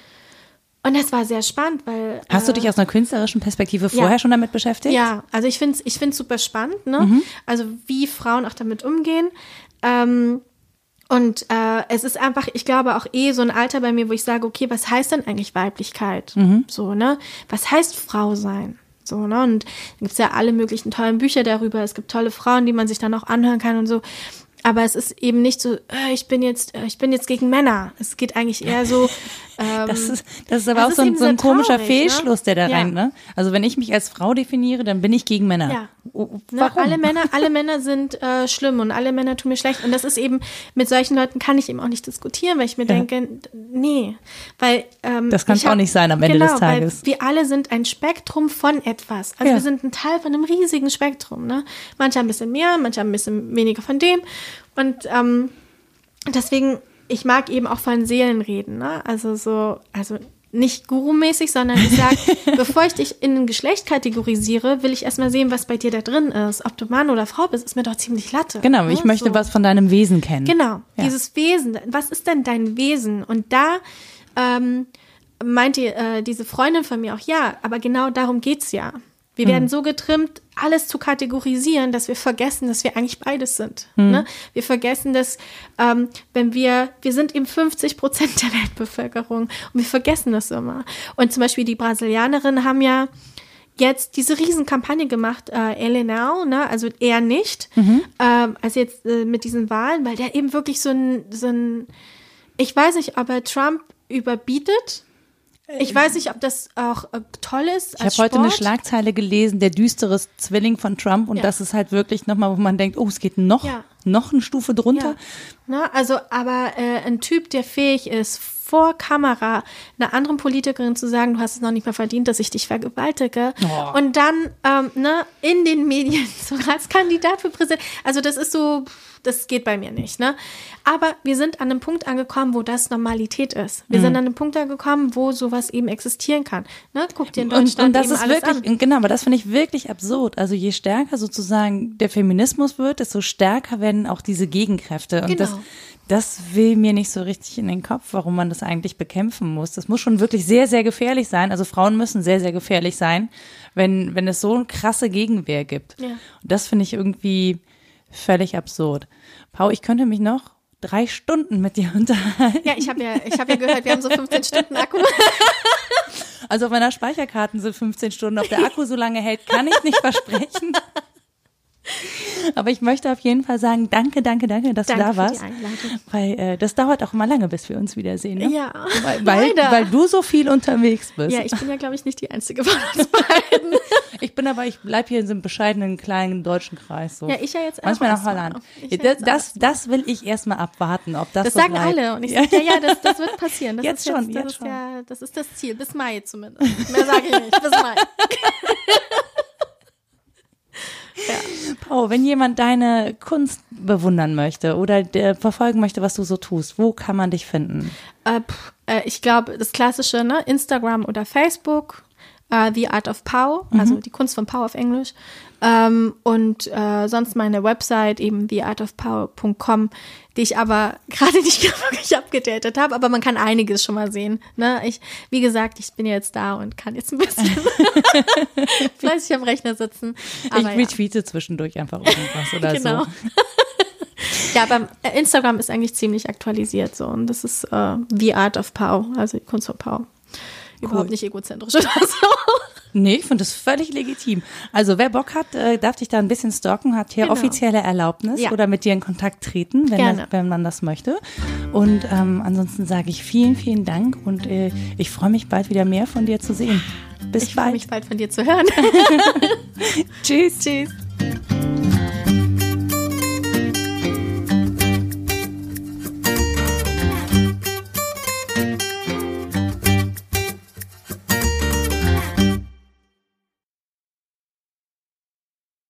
und das war sehr spannend, weil. Hast du äh, dich aus einer künstlerischen Perspektive vorher schon damit beschäftigt? ja, also ich finde es ich find's super spannend, ne? Also wie Frauen auch damit umgehen. Ähm, und äh, es ist einfach, ich glaube auch eh so ein Alter bei mir, wo ich sage, okay, was heißt denn eigentlich Weiblichkeit? So, ne? Was heißt Frau sein? So, ne? Und da gibt's ja alle möglichen tollen Bücher darüber. Es gibt tolle Frauen, die man sich dann auch anhören kann und so. Aber es ist eben nicht so, äh, ich bin jetzt, äh, ich bin jetzt gegen Männer. Es geht eigentlich eher so. Ähm, Das ist, das ist aber das auch ist so ein, so ein komischer traurig, ne? Fehlschluss, der da Ja. rein, ne? Also wenn ich mich als Frau definiere, dann bin ich gegen Männer. Ja. Oh, Ne, Warum? alle Männer, alle Männer sind äh, schlimm und alle Männer tun mir schlecht. Und das ist eben, mit solchen Leuten kann ich eben auch nicht diskutieren, weil ich mir denke, nee. Weil ähm, Das ich hab- auch nicht sein am Ende genau, des Tages. Weil wir alle sind ein Spektrum von etwas. Also Ja. wir sind ein Teil von einem riesigen Spektrum. Ne? Manche haben ein bisschen mehr, manche haben ein bisschen weniger von dem. Und ähm, deswegen, ich mag eben auch von Seelen reden. Ne? Also so, also nicht gurumäßig, sondern ich sage, bevor ich dich in ein Geschlecht kategorisiere, will ich erstmal sehen, was bei dir da drin ist. Ob du Mann oder Frau bist, ist mir doch ziemlich latte. Genau, ne? ich möchte So. was von deinem Wesen kennen. Genau, Ja. dieses Wesen. Was ist denn dein Wesen? Und da ähm, meinte äh, diese Freundin von mir auch, ja, aber genau darum geht's ja. Wir werden so getrimmt, alles zu kategorisieren, dass wir vergessen, dass wir eigentlich beides sind. Ne? Wir vergessen, dass ähm, wenn wir, wir sind eben 50 Prozent der Weltbevölkerung und wir vergessen das immer. Und zum Beispiel die Brasilianerinnen haben ja jetzt diese Riesenkampagne gemacht, äh, Elenau, ne, also er nicht, ähm, also jetzt äh, mit diesen Wahlen, weil der eben wirklich so ein, so ein, ich weiß nicht, ob er Trump überbietet. Ich weiß nicht, ob das auch äh, toll ist. Ich habe heute eine Schlagzeile gelesen, der düstere Zwilling von Trump und Ja. das ist halt wirklich nochmal, wo man denkt, oh, es geht noch, Ja. Noch eine Stufe drunter. Ja. Ne, also, aber äh, ein Typ, der fähig ist, vor Kamera einer anderen Politikerin zu sagen, du hast es noch nicht mal verdient, dass ich dich vergewaltige. Oh. Und dann ähm, ne, in den Medien so als Kandidat für Präsident. Also das ist so, das geht bei mir nicht. Ne? Aber wir sind an einem Punkt angekommen, wo das Normalität ist. Wir Mhm. sind an einem Punkt angekommen, wo sowas eben existieren kann. Ne? Guck dir in Und, Deutschland und das eben ist alles wirklich, an. genau, aber das finde ich wirklich absurd. Also je stärker sozusagen der Feminismus wird, desto stärker werden auch diese Gegenkräfte. Und das, Genau. das will mir nicht so richtig in den Kopf, warum man das eigentlich bekämpfen muss. Das muss schon wirklich sehr, sehr gefährlich sein. Also Frauen müssen sehr, sehr gefährlich sein, wenn, wenn es so eine krasse Gegenwehr gibt. Ja. Und das finde ich irgendwie völlig absurd. Pau, ich könnte mich noch drei Stunden mit dir unterhalten. Ja, ich habe ja, ich hab ja gehört, wir haben so 15 Stunden Akku. Also auf meiner Speicherkarten sind 15 Stunden. Ob der Akku so lange hält, kann ich nicht versprechen. Aber ich möchte auf jeden Fall sagen, danke, danke, danke, dass Danke du da warst. Weil äh, das dauert auch immer lange, bis wir uns wiedersehen. Ne? Ja, Weil, weil, weil du so viel unterwegs bist. Ja, ich bin ja, glaube ich, nicht die Einzige von uns beiden. Ich bin aber, ich bleib hier in so einem bescheidenen kleinen deutschen Kreis. So. Ja, ich ja jetzt auch Manchmal nach. Holland. Ja das, das, das will ich erstmal abwarten, ob das, Das so sagen bleibt. alle. Und ich sage, ja, ja, das, das wird passieren. Das Jetzt schon, jetzt, das jetzt schon. Ja, das ist das Ziel. Bis Mai zumindest. Mehr sage ich nicht. Bis Mai. Pau, wenn jemand deine Kunst bewundern möchte oder der verfolgen möchte, was du so tust, wo kann man dich finden? Äh, äh, ich glaube, das klassische, ne? Instagram oder Facebook, äh, The Art of Pau, also die Kunst von Pau auf Englisch. Ähm, und äh, sonst meine Website eben theartofpau.com, die ich aber gerade nicht wirklich abgedatet habe, aber man kann einiges schon mal sehen. Ne? Ich, wie gesagt, ich bin jetzt da und kann jetzt ein bisschen fleißig am Rechner sitzen. Aber ich ja. retweete zwischendurch einfach irgendwas oder Genau. so. Ja, aber äh, Instagram ist eigentlich ziemlich aktualisiert so und das ist äh, The Art of Pau, also die Kunst von Pau. Überhaupt nicht egozentrisch oder so. Nee, ich finde das völlig legitim. Also wer Bock hat, äh, darf dich da ein bisschen stalken, hat hier Genau. offizielle Erlaubnis Ja. oder mit dir in Kontakt treten, wenn, das, wenn man das möchte. Und ähm, ansonsten sage ich vielen, vielen Dank und äh, ich freue mich bald wieder mehr von dir zu sehen. Bis Ich freue bald. mich bald von dir zu hören. Tschüss. Tschüss.